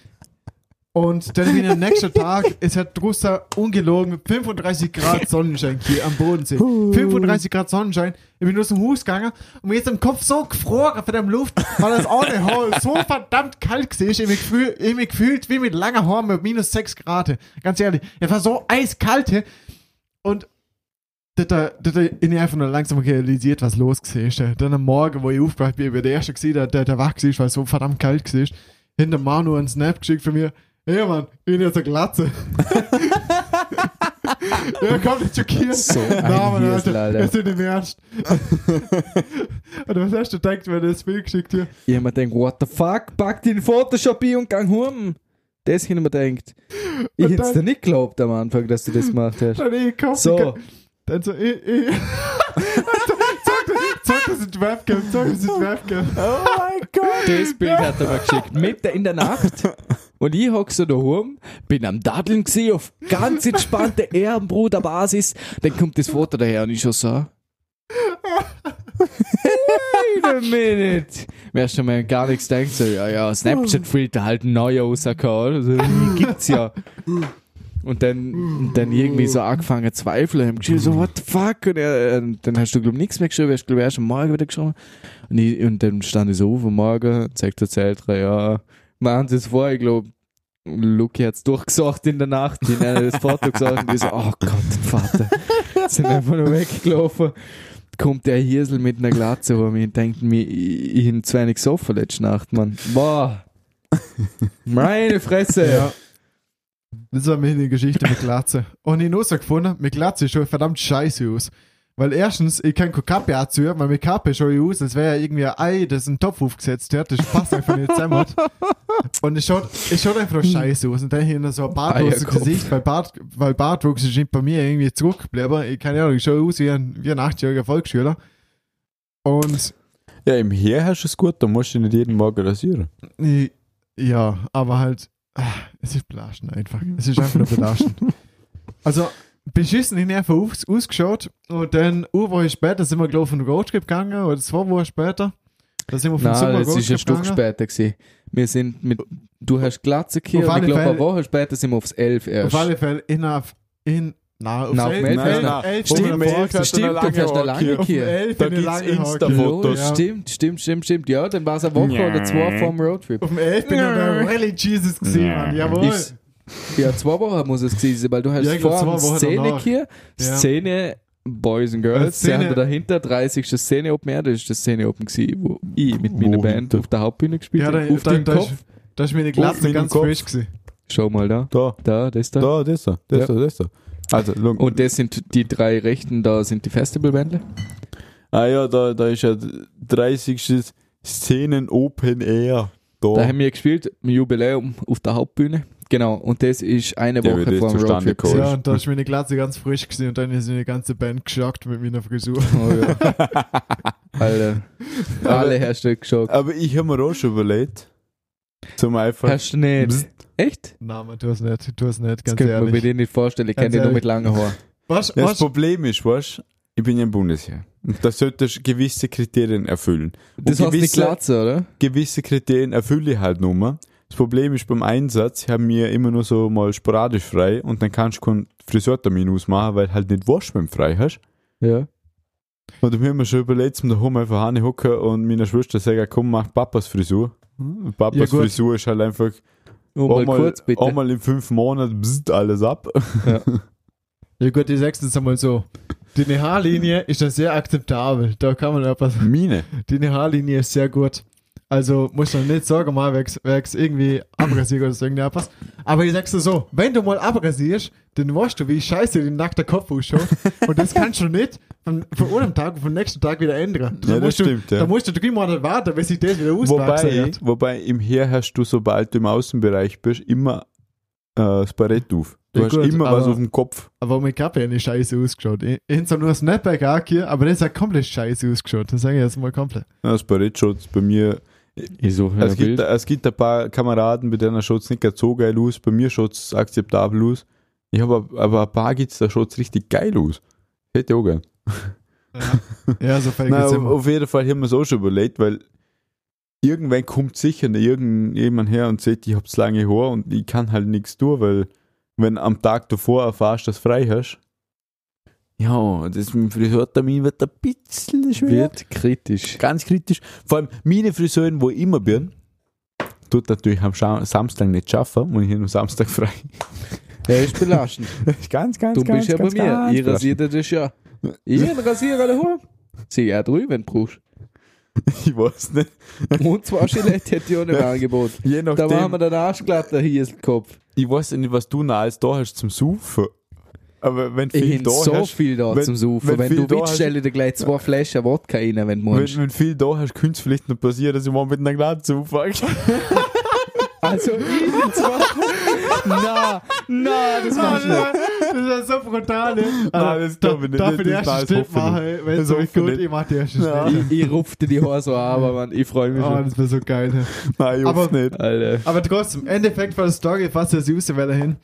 Und dann bin ich am nächsten Tag, es hat draußen ungelogen 35 Grad Sonnenschein hier am Bodensee. 35 Grad Sonnenschein. Ich bin aus dem Haus gegangen und mir ist im Kopf so gefroren von der Luft, weil das ohne Haar so verdammt kalt war. Ich habe mich, gefühl, ich mich gefühlt wie mit langer Haar mit minus 6 Grad. Ganz ehrlich. Es war so eiskalt. Und da, da, da, da, ich einfach nur langsam realisiert, was los war. Dann am Morgen, wo ich aufgewacht bin, bin der Erste gewesen, der, der, der wach war, weil es so verdammt kalt war. Hinter Manu einen Snap geschickt von mir. Hey Mann, ich bin jetzt eine Glatze. ja, komm nicht schockiert. So ein Mann, Hirsel, Alter. Das ist nicht im Ernst. Und was hast du gedacht, wenn das Bild geschickt hat? Ich hab mir gedacht, what the fuck, pack den Photoshop ein und gang home. Das ich mir gedacht. Ich hätte es dir nicht geglaubt am Anfang, dass du das gemacht hast. Dann ich komm, So, Dann so, ich, ich. Zeig das, in die Webcam, zeig das in die Webcam. Oh mein Gott. das Bild hat er mir geschickt. Mitten in der Nacht. Und ich hock so daheim, bin am Daddeln gesehen auf ganz entspannte Ehrenbruderbasis. Dann kommt das Foto daher und ich schon so. Wait a minute. Hast schon mal gar nichts denkt, so, ja, ja, Snapchat-Filter halt ein neuer rausgehauen. Also, gibt's ja. Und dann, und dann irgendwie so angefangen zu zweifeln, haben geschrieben, so, what the fuck? Und er, äh, dann hast du, glaub nichts mehr geschrieben, hast, glaub ich, erst am Morgen wieder geschrieben. Und, ich, und dann stand ich so auf am Morgen, zeigt der Zeltra, ja, machen sie es vor, ich glaub, Luki hat's durchgesagt in der Nacht, die haben das Foto gesagt und die so, oh Gott, Vater. Sind einfach nur weggelaufen. Kommt der Hirsel mit einer Glatze, wo mir denkt, mir, ich, ich hab zu wenig gesoffen letzte Nacht, Mann. Boah. Meine Fresse. Ja. Das war meine Geschichte mit Glatze. Und ich habe so gefunden, mit Glatze schaut verdammt scheiße aus. Weil erstens, ich kann keine Kappe anziehen, weil mit Kappe schaue ich aus, als wäre ja irgendwie ein Ei, das einen Topf aufgesetzt hat. Das passt einfach nicht zusammen. Und es schaut, es schaut einfach scheiße aus. Und dann hier noch so ein bartloses. Gesicht, weil, Bart, weil Bartwuchs ist bei mir irgendwie zurückgeblieben. Ich kann ja ich schaue aus wie ein, wie ein achtjähriger Volksschüler. Und Ja, im Heer hast du es gut, da musst du nicht jeden Morgen rasieren. ich, ja, aber halt, ah, es ist belastend einfach. Es ist einfach nur belastend. Also, beschissen ich einfach aus, ausgeschaut und dann eine Woche später sind wir, glaube ich, auf den Roadtrip gegangen oder zwei Wochen später. Da sind wir vom Nein, das ist ein Stück später gewesen. Wir sind mit, du hast Glatze und ich glaube, eine Woche später sind wir aufs 11 erst. Auf alle Fälle in, auf, in, na, auf dem Nein, elf- Auf dem Elf elf- hast du Stimmt, eine du hast eine lange lange dem elf Da lange Hocke. Insta-Fotos. Ja. Stimmt, stimmt, stimmt, stimmt. Ja, dann war es eine Woche Ja. oder zwei vorm Roadtrip. Auf dem 11 bin ich der Rally Jesus gesehen, Ja. Mann. Jawohl. Ist- Ja, zwei Wochen muss es gewesen sein, weil du hast Ja, ich Wochen Szene hier, Ja. Szene Boys and Girls, Szene- sie haben da dahinter 30. Szene Open Air, das ist das Szene Open gewesen, wo ich mit meiner Wo Band auf der Hauptbühne gespielt Ja, habe. da, Auf da, den Kopf. ist, da ist meine meinen ganz frisch gewesen. Schau mal da. Da, Da, das da. da, das da, das Ja. da, das da. Also, look. Und das sind die drei Rechten, da sind die Festivalbändler. ah ja, da, da ist ja 30. Szenen Open Air. Da. Da haben wir gespielt, im Jubiläum auf der Hauptbühne. Genau, und das ist eine Ja, Woche vor dem Roadtrip. Ja, und da ist meine Glatze ganz frisch gewesen und dann ist meine ganze Band geschockt mit meiner Frisur. Oh ja. Alter. Alle du geschockt. Aber ich habe mir auch schon überlegt, zum einfach. Hast du nicht? Psst. Echt? Nein, man, tu es nicht, tu es nicht, Das ganz könnte man mir ehrlich. dir nicht vorstellen. Ich kenne dich nur ehrlich. mit langen Haaren. Was, Das was, Problem ist, weißt du, ich bin ja im Bundesheer. Und da solltest du gewisse Kriterien erfüllen. Das Und heißt nicht Glatze, oder? gewisse Kriterien erfülle ich halt nur mal. Das Problem ist beim Einsatz, haben wir immer nur so mal sporadisch frei und dann kannst du keinen Friseurtermin ausmachen, weil du halt nicht Wasch beim frei hast. Ja. Und dann haben wir schon überlegt, zum daheim einfach hinhocken und meiner Schwester sagen, komm, mach Papas Frisur. Und Papas Ja. Frisur ist halt einfach Nur mal einmal, kurz bitte. einmal in fünf Monaten bzzt, alles ab. ja gut, ich sag's jetzt einmal so. Deine Haarlinie ist ja sehr akzeptabel. Da kann man etwas. Mine. Deine Haarlinie ist sehr gut. Also muss man nicht sagen, mal wächst irgendwie abrasiert oder so irgendetwas. Aber ich sag's dir so, wenn du mal abrasierst, dann weißt du, wie scheiße dein nackter Kopf ausschaut. Und das kannst du nicht von, von einem Tag auf den nächsten Tag wieder ändern. Da Ja, das musst du, stimmt, ja. Da musst du drei Monate warten, bis sich das wieder auswachsen Wobei, wobei im Heer hast du, sobald du im Außenbereich bist, immer äh, das Barett auf. Du Ja, hast gut, immer was aber- auf dem Kopf. Aber mit Kappe hat nicht scheiße ausgeschaut. Ich, ich hab zwar nur ein Snapback angehört, aber das hat komplett scheiße ausgeschaut. Das sage ich jetzt mal komplett. Ja, das Barett schaut bei mir Ich suche Es gibt, es gibt ein paar Kameraden, bei denen schaut es nicht ganz so geil aus. Bei mir schaut es akzeptabel aus. Ich habe aber ein paar gibt's, da schaut es richtig geil aus. Hätte ich auch gern. Ja, so fällt Nein, es auf, immer. auf jeden Fall haben wir es auch schon überlegt, weil irgendwann kommt sicher irgendjemand her und sagt, ich hab's lange Haar und ich kann halt nichts tun, weil wenn am Tag davor erfährst, dass du frei hast, ja, das mit dem Friseurtermin wird ein bisschen schwer. Wird kritisch. Ganz kritisch. Vor allem meine Friseurin, wo ich immer bin, tut natürlich am Scha Samstag nicht schaffen und ich habe am Samstag frei. Der ist belastend. ganz, ganz, Du ganz, bist ja bei ganz, mir. ganz Ich rasiere das ja. Ich einen Rasierer daheim. Sieh ja drüben, wenn du brauchst. Ich weiß nicht. Und zwei Gillette hätte ich auch nicht im Angebot. Je Da machen nachdem, wir den Arschglatter hier ist der Kopf. ich weiß nicht, was du noch alles da hast zum Saufen. Aber wenn Ich viel habe da so hast, viel da wenn- zum Saufen. wenn Wenn, du willst, stelle ich dir gleich zwei Flaschen Wodka rein, wenn du wenn, musst. wenn viel da hast, könnte es vielleicht noch passieren, dass ich mal mit einer Glas zufange. Also, ich zwar. na, na, das machst du nicht. Das ist so brutal, ne? Nein, das glaub ich nicht. Darf ich den Das- ersten das Schritt ich machen, nicht. wenn Das es so ich gut nicht. ich mach den ersten Ja. Schritt. Ich, ich rupfte die Haare so an, aber man, ich freue mich Oh, schon. das wäre so geil. ne? Nein, ich Aber- nicht. Alter. Aber trotzdem, im Endeffekt war die Story fast der süße Welle hin.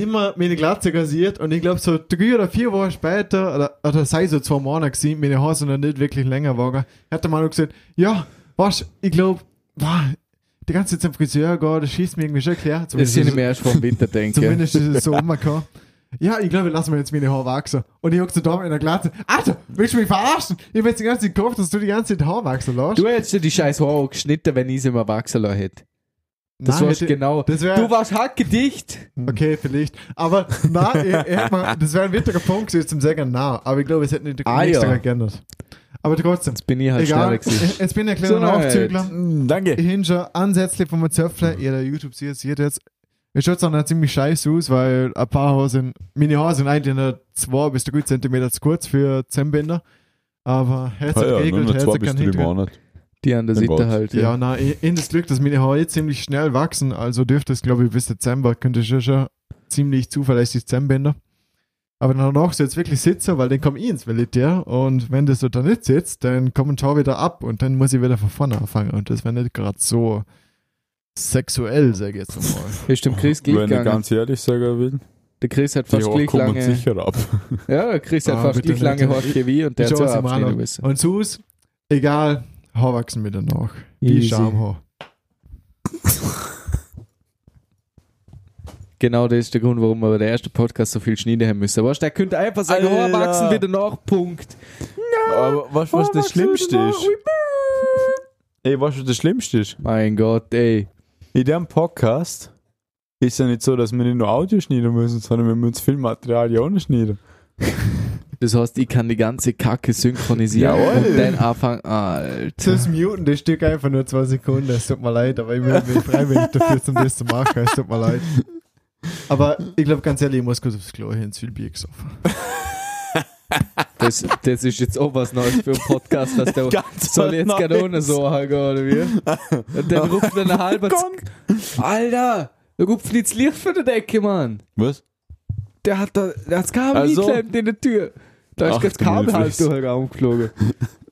Immer meine Glatze rasiert und ich glaube so drei oder vier Wochen später, oder, oder sei so zwei Monate gewesen, meine Haare sind noch nicht wirklich länger geworden, hat der Mann auch gesagt, ja, was, ich glaube, die ganze Zeit zum Friseur gehen, das schießt mir irgendwie schon klar. Das ist ja nicht mehr erst vom Winter denken. Zumindest ist es so umgekommen. Ja, ich glaube, lass mir jetzt meine Haare wachsen. Und ich hab so da in der Glatze. Alter, willst du mich verarschen? Ich hab jetzt die ganze Zeit gehofft, dass du die ganze Zeit Haare wachsen lässt. Du hättest dir die scheiß Haare geschnitten, wenn ich sie mal wachsen lassen hätte. Das hätte- genau. Das wär, Du warst hackgedicht. Okay, vielleicht. Aber er, er mal, das wäre ein wichtiger Punkt gewesen zum sagen, nein. Aber ich glaube, es hätte nicht Ah, nichts ja. geändert. Aber trotzdem. Jetzt bin ich halt Egal. Jetzt bin ich ein kleiner So, Nachzügler. Mm, Danke. Ich hin schon Ansätze vom Zöpfle. Jeder YouTube sieht, sieht jetzt. Es schaut zwar noch ziemlich scheiße aus, weil ein paar Haare sind, meine Haare sind eigentlich nur zwei bis drei Zentimeter zu kurz für Zähnbinder. Aber Herz Ah hat ja, nur geregelt, noch Herz Die an der Seite halt. Ja, na, ich- in das Glück, dass meine Haare jetzt ziemlich schnell wachsen, also dürfte es, glaube ich, bis Dezember, könnte ich schon, schon ziemlich zuverlässig Zähnbinder. Aber danach soll es wirklich sitzen, weil dann komme ich ins Militär und wenn das so da nicht sitzt, dann kommen Schau wieder ab und dann muss ich wieder von vorne anfangen und das wäre nicht gerade so sexuell, sag ich jetzt mal. Ist dem Chris gleich Wenn ich ganz ehrlich sagen will, Der Chris hat die fast Haare gleich lange. sicher ab. Ja, der Chris hat Ah, fast gleich lange. Haare wie und der hat so. Und sus, egal, Haar wachsen wieder nach. Wie Easy. Schamhaar. Genau das ist der Grund, warum wir bei der ersten Podcast so viel schneiden haben müssen. Weißt du, der könnte einfach sagen, Alter. wachsen wieder nach, Punkt. Aber weißt du, was das Schlimmste ist? Ey, weißt du, was das Schlimmste ist? Mein Gott, ey. In dem Podcast ist ja nicht so, dass wir nicht nur Audio schneiden müssen, sondern wir müssen Filmmaterial ja auch noch schneiden. Das heißt, ich kann die ganze Kacke synchronisieren Jawohl. und dann anfangen, Alter. Das Muten, das Stück einfach nur zwei Sekunden. Es tut mir leid, aber ich will mich freiwillig dafür, um das zu machen. Es tut mir leid. Aber ich glaube, ganz ehrlich, ich muss kurz aufs Klo hin, zu viel Bier gesoffen. Das, das ist jetzt auch was Neues für einen Podcast, dass der Ganz soll jetzt gerade ohne so gehen, oder wie? Und dann ruft er eine halbe Alter, da ruft nicht das Licht für die Decke, Mann. Was? Der hat da, der hat das Kabel Also? eingeklemmt in der Tür. Da ist das Kabel halt durch den Raum geflogen.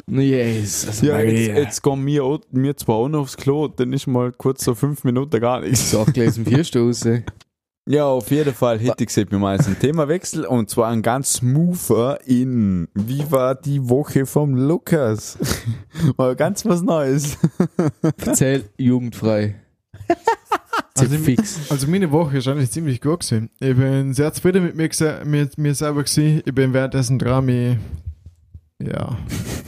Jesus. Also Ja, jetzt, jetzt kommen wir, auch- wir zwar auch noch aufs Klo, dann ist mal kurz so fünf Minuten gar nichts. So gelesen vier Stoße. Ja, auf jeden Fall hätte ich gesagt, wir machen jetzt einen Themawechsel und zwar ein ganz smoother in Wie war die Woche vom Lukas? Mal ganz was Neues. Erzähl jugendfrei. Also, fix. also meine Woche ist eigentlich ziemlich gut gewesen. Ich bin sehr zufrieden mit mir, mit mir selber gewesen. Ich bin währenddessen dran, mich, ja,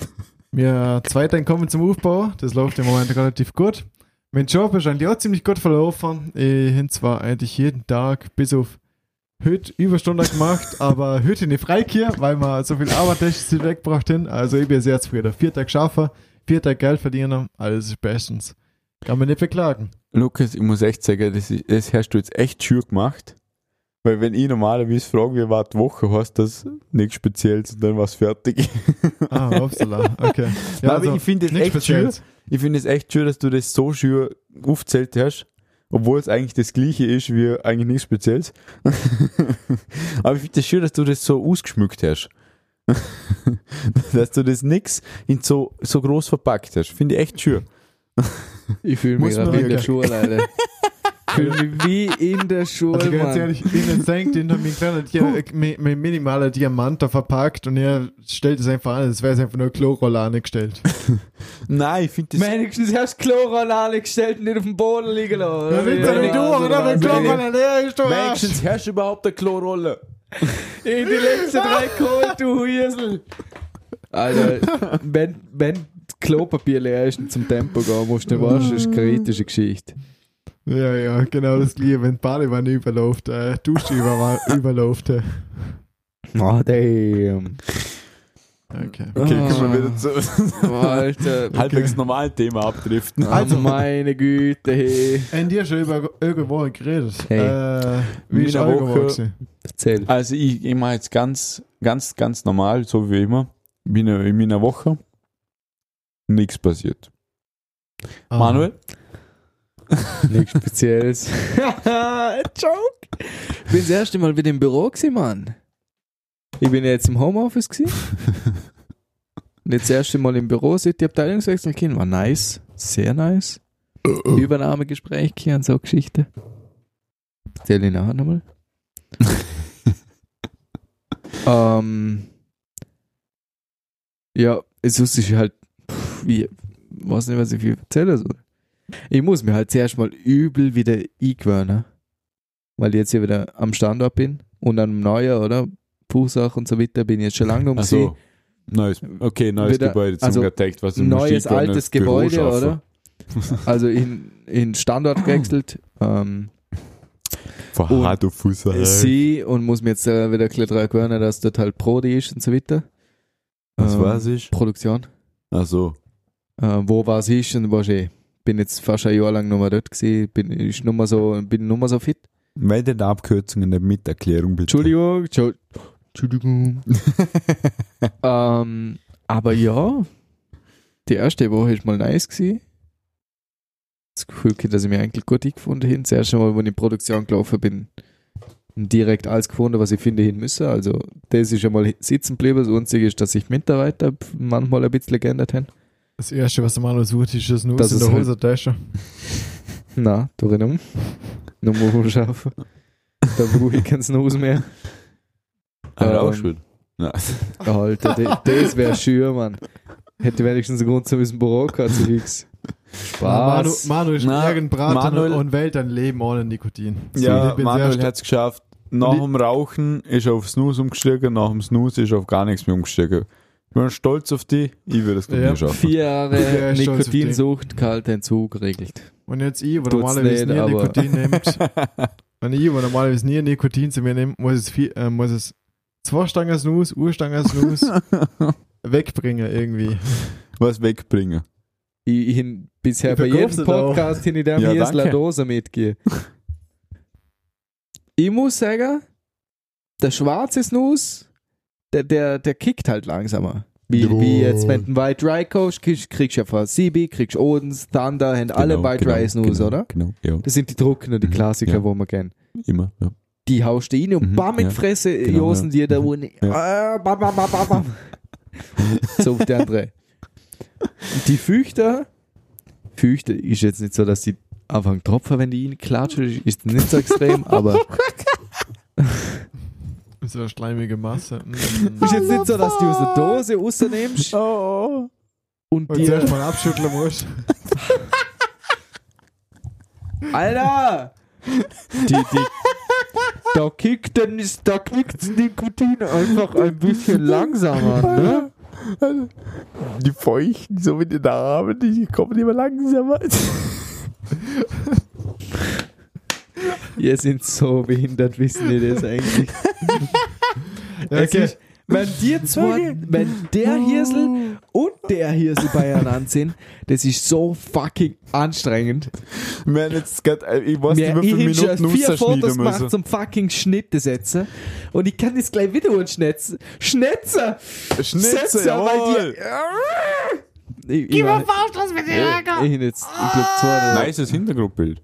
mir zweiter Einkommen zum Aufbau. Das läuft im Moment relativ gut. Mein Job ist eigentlich auch ziemlich gut verlaufen. Ich bin zwar eigentlich jeden Tag bis auf heute Überstunden gemacht, aber heute nicht freikehrt, weil man so viel Arbeit weggebracht hin. Also ich bin sehr zufrieden. Vier Tage schaffen, vier Tage Geld verdienen, alles ist bestens. Kann man nicht beklagen. Lukas, ich muss echt sagen, das, ist, das hast du jetzt echt schön gemacht. Weil wenn ich normalerweise frage, wie war die Woche, hast das nichts Spezielles und dann war es fertig. Ah, upsala, okay. Ja, aber ich finde es echt schön. Ich finde es echt schön, dass du das so schön aufgezählt hast, obwohl es eigentlich das gleiche ist wie eigentlich nichts Spezielles. Aber ich finde es schön, dass du das so ausgeschmückt hast. dass du das nix in so, so groß verpackt hast. Finde ich echt schön. Ich fühle mich gerade in der. Schule, Alter. Ich fühle mich wie in der Schule, Also ganz Mann. ehrlich, Ihnen denkt, den äh, mein, mein minimaler Diamant da verpackt und er stellt es einfach an, als wäre es einfach nur Chlorrolle angestellt. Nein, ich finde das. Wenigstens hast du Chlorrolle angestellt und nicht auf dem Boden liegen lassen. Da oder? sind sie nicht du, oder? Wenn Chlorrolle leer ist, du. Wenigstens hast du überhaupt eine Klorolle. In die letzten drei geholt, du Huisel. Alter, wenn, wenn Klopapier leer ist und zum Tempo gehen musst, dann weißt du, ist eine kritische Geschichte. Ja, ja, genau das gleiche, wenn die Badewanne überläuft, äh, Dusche über, überläuft. äh. Oh, damn. Okay. Okay, Ah. können wir wieder zu Alter. halbwegs normalen Thema abdriften. Also, meine Güte, hey. Haben die schon über irgendwo geredet? Hey. Äh, wie ist Woche? Erzähl. Also ich, ich mache jetzt ganz, ganz, ganz normal, so wie immer. Bin in meiner Woche. Nichts passiert. Ah. Manuel? Nichts Spezielles. Joke. Ich bin das erste Mal wieder im Büro gewesen, Mann. Ich bin jetzt im Homeoffice gewesen. Und jetzt das erste Mal im Büro seit die Abteilungswechsel gehen. War nice. Sehr nice. Übernahmegespräch hier und so Geschichte. Erzähl ich nachher nochmal. ähm, ja, es ist halt, wie, weiß nicht, was ich viel erzählen soll. Ich muss mir halt zuerst mal übel wieder eingewöhnen. Weil ich jetzt hier wieder am Standort bin und am neuen, oder? Buchsache und so weiter bin ich jetzt schon lange um. Also, neues, okay, neues Wieder- Gebäude zum also Getaggt, was im Neues altes Gebäude, schaffen. oder? Also in, in Standort gewechselt. Ähm, Verharrt du Fußball. sie und muss mir jetzt äh, wieder ein bisschen gewöhnen, dass dort halt Prodi ist und so weiter. Was Ähm, weiß ich? Produktion. Also, Äh, wo was ist und was eh. Bin jetzt fast ein Jahr lang nochmal dort gewesen, bin, ist nur mal so, bin nur mal so fit. meldet Abkürzungen der Miterklärung bitte. Entschuldigung, Entschu- Entschuldigung. ähm, aber ja, die erste Woche ist mal nice gewesen. Das Gefühl, dass ich mich eigentlich gut eingefunden habe. Das erste Mal, als ich in die Produktion gelaufen bin, direkt alles gefunden, was ich finde, hin müssen. Also, das ist einmal sitzen geblieben. Das Einzige ist, dass sich die Mitarbeiter manchmal ein bisschen geändert haben. Das erste, was der Manuel sucht, ist das Nuss Das in ist der halt- Hosentasche. Na, da drin um. Noch mal arbeiten. Da brauche ich keinen Snooze mehr. Aber auch Ähm, schön. Ja. Alter, das wäre schön, Mann. Hätte wenigstens einen Grund zu Büro gehabt, zu fix. Manu, Spaß. Manu ist Na, Manuel- und wählt ein Leben ohne Nikotin. Ja, ich bin Manuel sehr hat es geschafft. Nach dem Rauchen ist er auf Snooze umgestiegen, nach dem Snooze ist er auf gar nichts mehr umgestiegen. Ich bin stolz auf dich, ich würde es Ja, nicht schaffen. Vier Ja, Jahre Nikotinsucht, kalter Entzug geregelt. Und jetzt ich, wo normalerweise nicht, nie aber- Nikotin nimmt, wenn ich, wo normalerweise nie Nikotin zu mir nimmt, muss es, viel, äh, muss es zwei Stangen Snus, Urstangen Snus wegbringen irgendwie. Was wegbringen. Ich, ich hin bisher Ich bei jedem. Podcast hin ich dem Ja, hier eine Dose mitgehen. ich muss sagen, der schwarze Snus, der, der, der kickt halt langsamer. Wie, wie jetzt, wenn du einen White Dry kaufst, kriegst kriegst du ja von CB, kriegst Odens, Thunder, haben alle Genau, White genau, Dry Snus, genau, oder? Genau, ja. Das sind die Trockenen, die Mhm, Klassiker, ja. wo man kennt. Immer, ja. Die haust du rein und Mhm, bam in ja. Fresse, Genau, josen ja. dir da Mhm, unten. Ah, bam, bam, bam, bam, bam. so auf die andere. Und die Füchter, Füchter ist jetzt nicht so, dass die anfangen tropfen, wenn die reinklatschen, ist nicht so extrem, aber So eine schleimige Masse. Mm. ist jetzt nicht so, dass du aus der Dose rausnimmst Oh, und Und dir, zuerst mal abschütteln musst. Alter! Die, die, da kickt dann ist, da kickt das Nikotin einfach ein bisschen langsamer, ne? Die Feuchten, so mit den Armen, die kommen immer langsamer. Ihr sind so behindert, wissen ihr das eigentlich? Okay. ist, wenn die zwei, wenn der Hirsel und der Hirsel beieinander sind, das ist so fucking anstrengend. Haben jetzt grad, äh, ich weiß Mir, nicht, wie ich viele habe schon Minuten vier Fotos gemacht zum fucking Schnitte setzen und ich kann das gleich wieder unschnetzen. Schnetzer! Schnitze, Setzer, jawohl! weil die... Ich, ich, ich, ich, ich, jetzt, ich glaube zwei oder... Nices Hintergrundbild.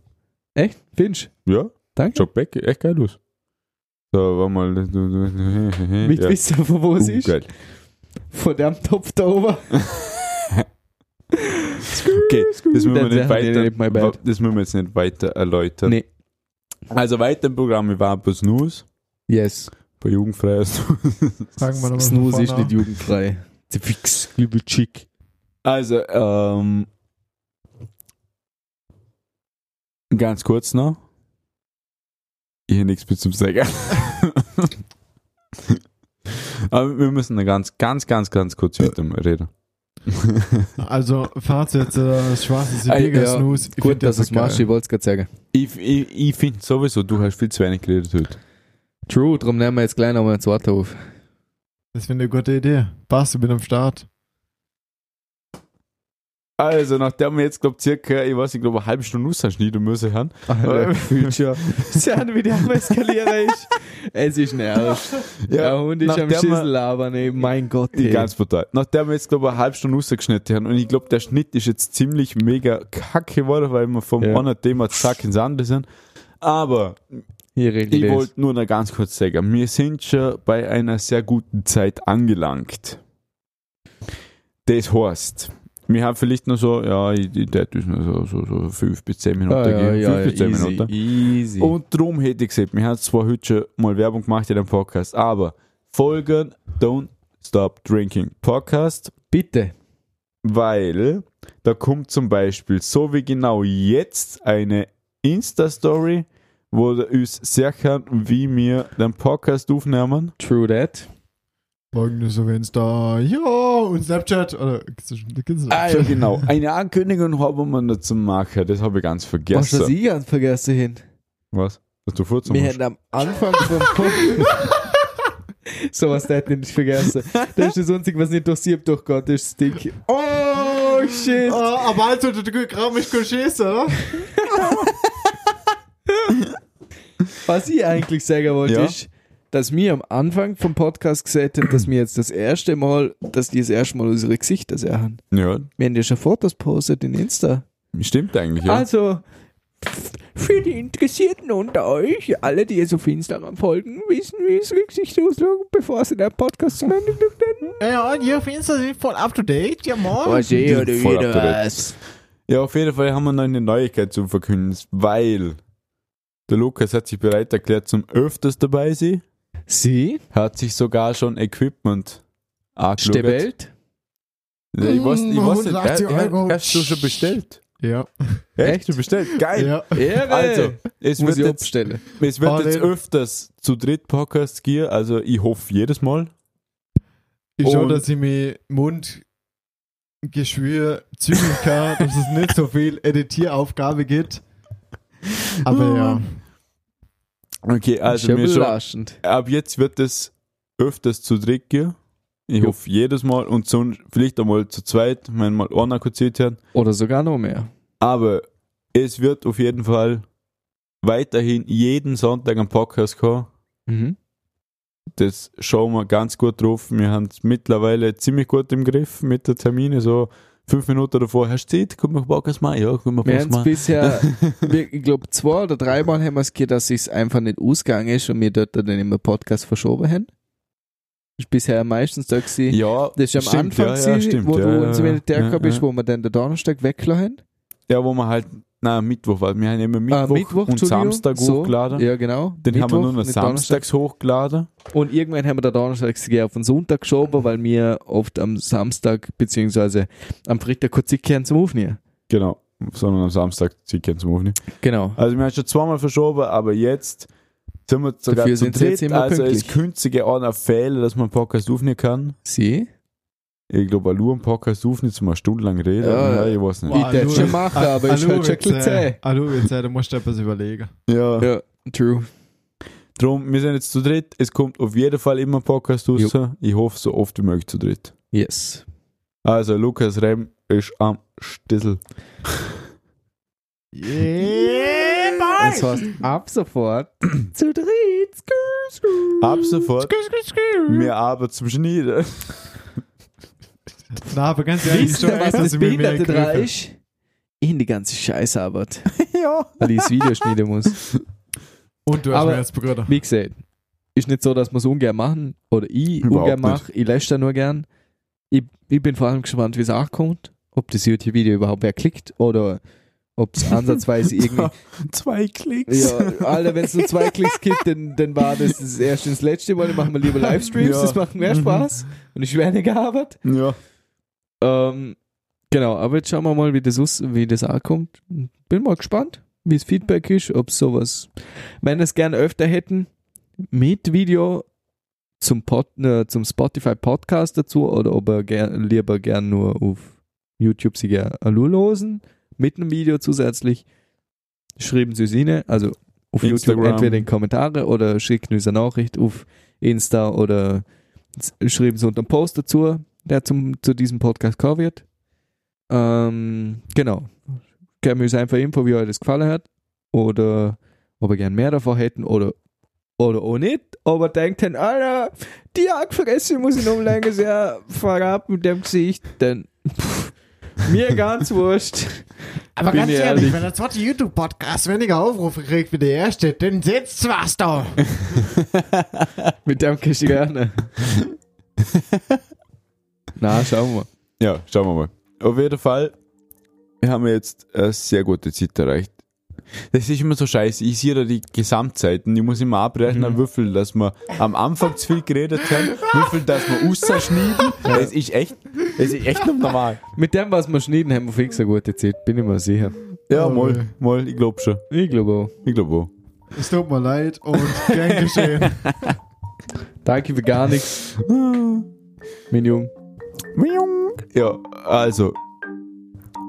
Echt? Findest Ja, Danke. schaut back, echt geil aus. So, warte mal. Mit ja. wissen, von wo es Uh, ist? geil. Von dem Topf da oben. Okay, das müssen wir nicht sagen weiter, das müssen wir jetzt nicht weiter erläutern. Nee. Also weiter im Programm, wir waren bei Snooze, Yes. bei Jugendfreier Snooze. Fangen wir nochmal Snooze ist nicht jugendfrei. Die fix, liebe Chick. Also, ähm, ganz kurz noch. Ich habe nichts mehr zum Sagen. Aber wir müssen ganz, ganz, ganz, ganz kurz weiter reden. Also, Fazit, äh, das schwarze Ey, Sibirger ja, Snus. ich Gut, find dass das es machst, ich wollte es gerade sagen. Ich, ich, ich finde sowieso, du hast viel zu wenig geredet heute. True, darum nehmen wir jetzt gleich nochmal ein zweiter auf. Das finde ich eine gute Idee. Passt, ich bin am Start. Also, nachdem wir jetzt, glaube circa, ich weiß nicht, glaube eine halbe Stunde ausschneiden müssen, haben. Alter, Future. Schauen, wie der am Eskalieren ist. Es ist nervig. Der Hund ist am Schissel labern, ey. Mein Gott, Die ey. ganz brutal. Nachdem wir jetzt, glaube ich, eine halbe Stunde rausgeschnitten haben und ich glaube, der Schnitt ist jetzt ziemlich mega kacke geworden, weil wir vom Ja. einen Thema zack ins andere sind. Aber ich wollte nur noch ganz kurz sagen, wir sind schon bei einer sehr guten Zeit angelangt. Das heißt, wir haben vielleicht noch so, ja, ich, ich das ist noch so, so, so fünf bis zehn Minuten Ah, ja, geben. ja, fünf bis zehn easy, Minuten. easy. Und darum hätte ich gesagt, wir haben zwar heute schon mal Werbung gemacht in dem Podcast, aber folgen Don't Stop Drinking Podcast, Bitte. weil da kommt zum Beispiel so wie genau jetzt eine Insta-Story, wo ihr uns sehen, wie wir den Podcast aufnehmen. True that. Morgen nur so, wenn es da, ja, und Snapchat, oder, das Ah ja, Snapchat? genau. Eine Ankündigung haben wir noch zu machen, das habe ich ganz Was vergessen. was ich ganz vergessen hin? Was? Was du vorzu Wir hätten am Anfang vom so was hätte ich nicht vergessen. Das ist das Einzige, was nicht durch Sieb durchgeht, das ist Stick. Oh, shit. Ah, aber also, du kein Schießen, oder? Was ich eigentlich sagen wollte, Ja. ist, dass wir am Anfang vom Podcast gesagt haben, dass wir jetzt das erste Mal, dass die das erste Mal unsere Gesichter sehen. Ja, Wir haben ja schon Fotos postet in Insta. stimmt eigentlich, ja. Also, für die Interessierten unter euch, alle, die jetzt auf Instagram folgen, wissen, wie es Gesicht ausschaut, bevor sie den Podcast zu Ende nennen. Ja, und ihr auf Insta sind voll up to date, ja, morgen. Was eh oder wieder was? Ja, auf jeden Fall haben wir noch eine Neuigkeit zu verkünden, weil der Lukas hat sich bereit erklärt zum öfters dabei sein, Sie? hat sich sogar schon Equipment angeschaut. Der Welt? Ja, Ich weiß, ich weiß nicht, 180 er- er- Euro. hast du schon bestellt? Ja. Echt? Du bestellt? Geil! Ja. Ehre! Also, es muss wird, ich jetzt, abstellen. es wird Oh, jetzt öfters zu dritt Podcasts gehen, also ich hoffe jedes Mal. Ich schau, Und- dass ich mir Mundgeschwür zügeln kann, dass es nicht so viel Editieraufgabe gibt. Aber ja. Okay, also mir schon, ab jetzt wird es öfters zu dritt gehen. Ich Jo. hoffe jedes Mal und sonst vielleicht einmal zu zweit, wenn mal einer kurz hat. Oder sogar noch mehr. Aber es wird auf jeden Fall weiterhin jeden Sonntag ein Podcast kommen. Mhm. Das schauen wir ganz gut drauf. Wir haben es mittlerweile ziemlich gut im Griff mit den Terminen. So fünf Minuten davor, hast du Zeit? Können wir Podcast machen? Ja, können wir haben es bisher, wir- ich glaube, zwei oder dreimal haben wir es gehört, dass es einfach nicht ausgegangen ist und wir dort dann immer Podcast verschoben haben. Das ist bisher meistens da gewesen. Ja, Das ist am stimmt, Anfang, ja, ja, gewesen, stimmt, wo ja, du ins Militär ja, bist, wo wir dann den Donnerstag weggelassen haben. ja, wo wir halt, na Mittwoch, weil wir haben immer Mittwoch, Ah, Mittwoch und. Samstag so, hochgeladen. Ja, genau. Den haben wir Mittwoch nur noch samstags hochgeladen. Und irgendwann haben wir den Donnerstag auf den Sonntag geschoben, weil wir oft am Samstag beziehungsweise am Freitag kurz kehren zum Aufnehmen. Genau, sondern am Samstag keinen zum Aufnehmen. Genau. Also wir haben schon zweimal verschoben, aber jetzt sind wir sogar Dafür zu sind sie jetzt dritt. immer Also es pünktlich. könnte sich einer fehlen, dass man einen Podcast aufnehmen kann. Sie? Ich glaube, nur einen Podcast aufnehmen, zum eine Stunde lang reden. Ja. Ja, ich weiß nicht. Ich tät schon machen, aber ist halt schon ein bisschen. Hallo, jetzt du musst du etwas überlegen. Ja. Ja, true. Drum, wir sind jetzt zu dritt. Es kommt auf jeden Fall immer ein Podcast raus. Ich hoffe, so oft wie möglich zu dritt. Yes. Also, Lukas Rem ist am Stissel. Yeah, Das heißt, ab sofort zu dritt. Ab sofort, wir arbeiten zum Schneiden. Na, aber ganz ehrlich, Wisst ihr, was das ich Behinderte dran ist? In die ganze Scheißarbeit, ja. weil ich das Video schneiden muss. Und du hast Aber- mir jetzt Bruder. Wie gesagt, ist nicht so, dass wir es ungern machen oder ich Überhaupt ungern mache. Ich lösche da nur gern. Ich, ich bin vor allem gespannt, wie es ankommt. Ob das YouTube-Video überhaupt wer klickt oder ob es ansatzweise irgendwie. Zwei Klicks. ja, Alter, wenn es nur zwei Klicks gibt, dann, dann war das das erste und das letzte Mal. Dann machen wir lieber Livestreams, Ja. das macht mehr Mhm. Spaß und ist weniger Arbeit. ja. Ähm, genau, aber jetzt schauen wir mal, wie das, aus, wie das ankommt. Bin mal gespannt, wie das Feedback ist, ob sowas, wenn es gerne öfter hätten, mit Video zum, Pod, äh, zum Spotify Podcast dazu oder ob er gern, lieber gern nur auf YouTube sie gerne losen, mit einem Video zusätzlich. Schreiben Sie es rein, also auf Instagram. YouTube entweder in Kommentare oder schicken uns eine Nachricht auf Insta oder schreiben Sie unter dem Post dazu, der zum, zu diesem Podcast kommen wird. Ähm, genau. Wir uns einfach Info, wie euch das gefallen hat. Oder ob ihr gern mehr davon hätten oder, oder auch nicht. Aber denkt dann, Alter, die Hackfresse muss ich noch länger sehr verraten mit dem Gesicht. Dann, pff, mir ganz wurscht. Aber Bin ganz ich ehrlich, ehrlich. wenn der zweite YouTube-Podcast weniger Aufrufe kriegt wie der erste, dann setzt was da. Mit dem kannst du gerne. Na, schauen wir. Ja, schauen wir mal. Auf jeden Fall haben wir jetzt eine sehr gute Zeit erreicht. Das ist immer so scheiße. Ich sehe da die Gesamtzeiten. Ich muss immer abrechnen, wie viel, dass wir am Anfang zu viel geredet haben, viel, dass wir ausschneiden. Das ist echt, das ist echt nicht normal. Mit dem, was wir schneiden, haben wir fix eine gute Zeit, bin ich mir sicher. Ja, Oh, mal, mal, ich glaube schon. Ich glaube auch. Ich glaube auch. Es tut mir leid und gern geschehen. Danke für gar nichts. Mein Jung. Ja, also,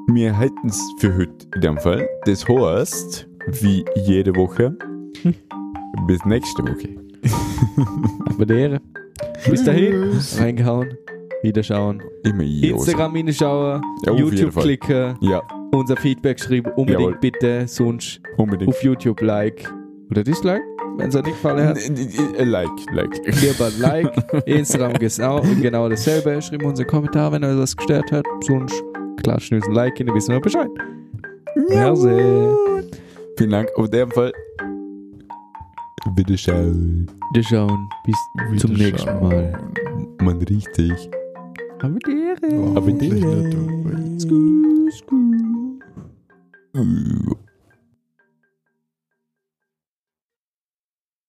wir hätten es für heute in dem Fall. Das heißt, wie jede Woche, bis nächste Woche. Aber der. Bis dahin. Reingehauen. Wiederschauen. Immer. Instagram reinschauen. Ja, YouTube klicken. Ja, Unser Feedback schreiben. Unbedingt Jawohl. bitte. Sonst unbedingt. auf YouTube Like. Oder Dislike. Wenn es euch nicht gefallen hat. Äh, Like, like. Lieber ein Like. Instagram genau, genau dasselbe. Schreibt uns einen Kommentar, wenn euch das gestört hat. Sonst klatschen uns ein Like hin, dann wissen wir Bescheid. Merci. Vielen Dank. Auf jeden Fall. Bitte schauen. Wiederschauen. Bis zum nächsten Mal. Man riecht sich. Aber die Ehre. Ja,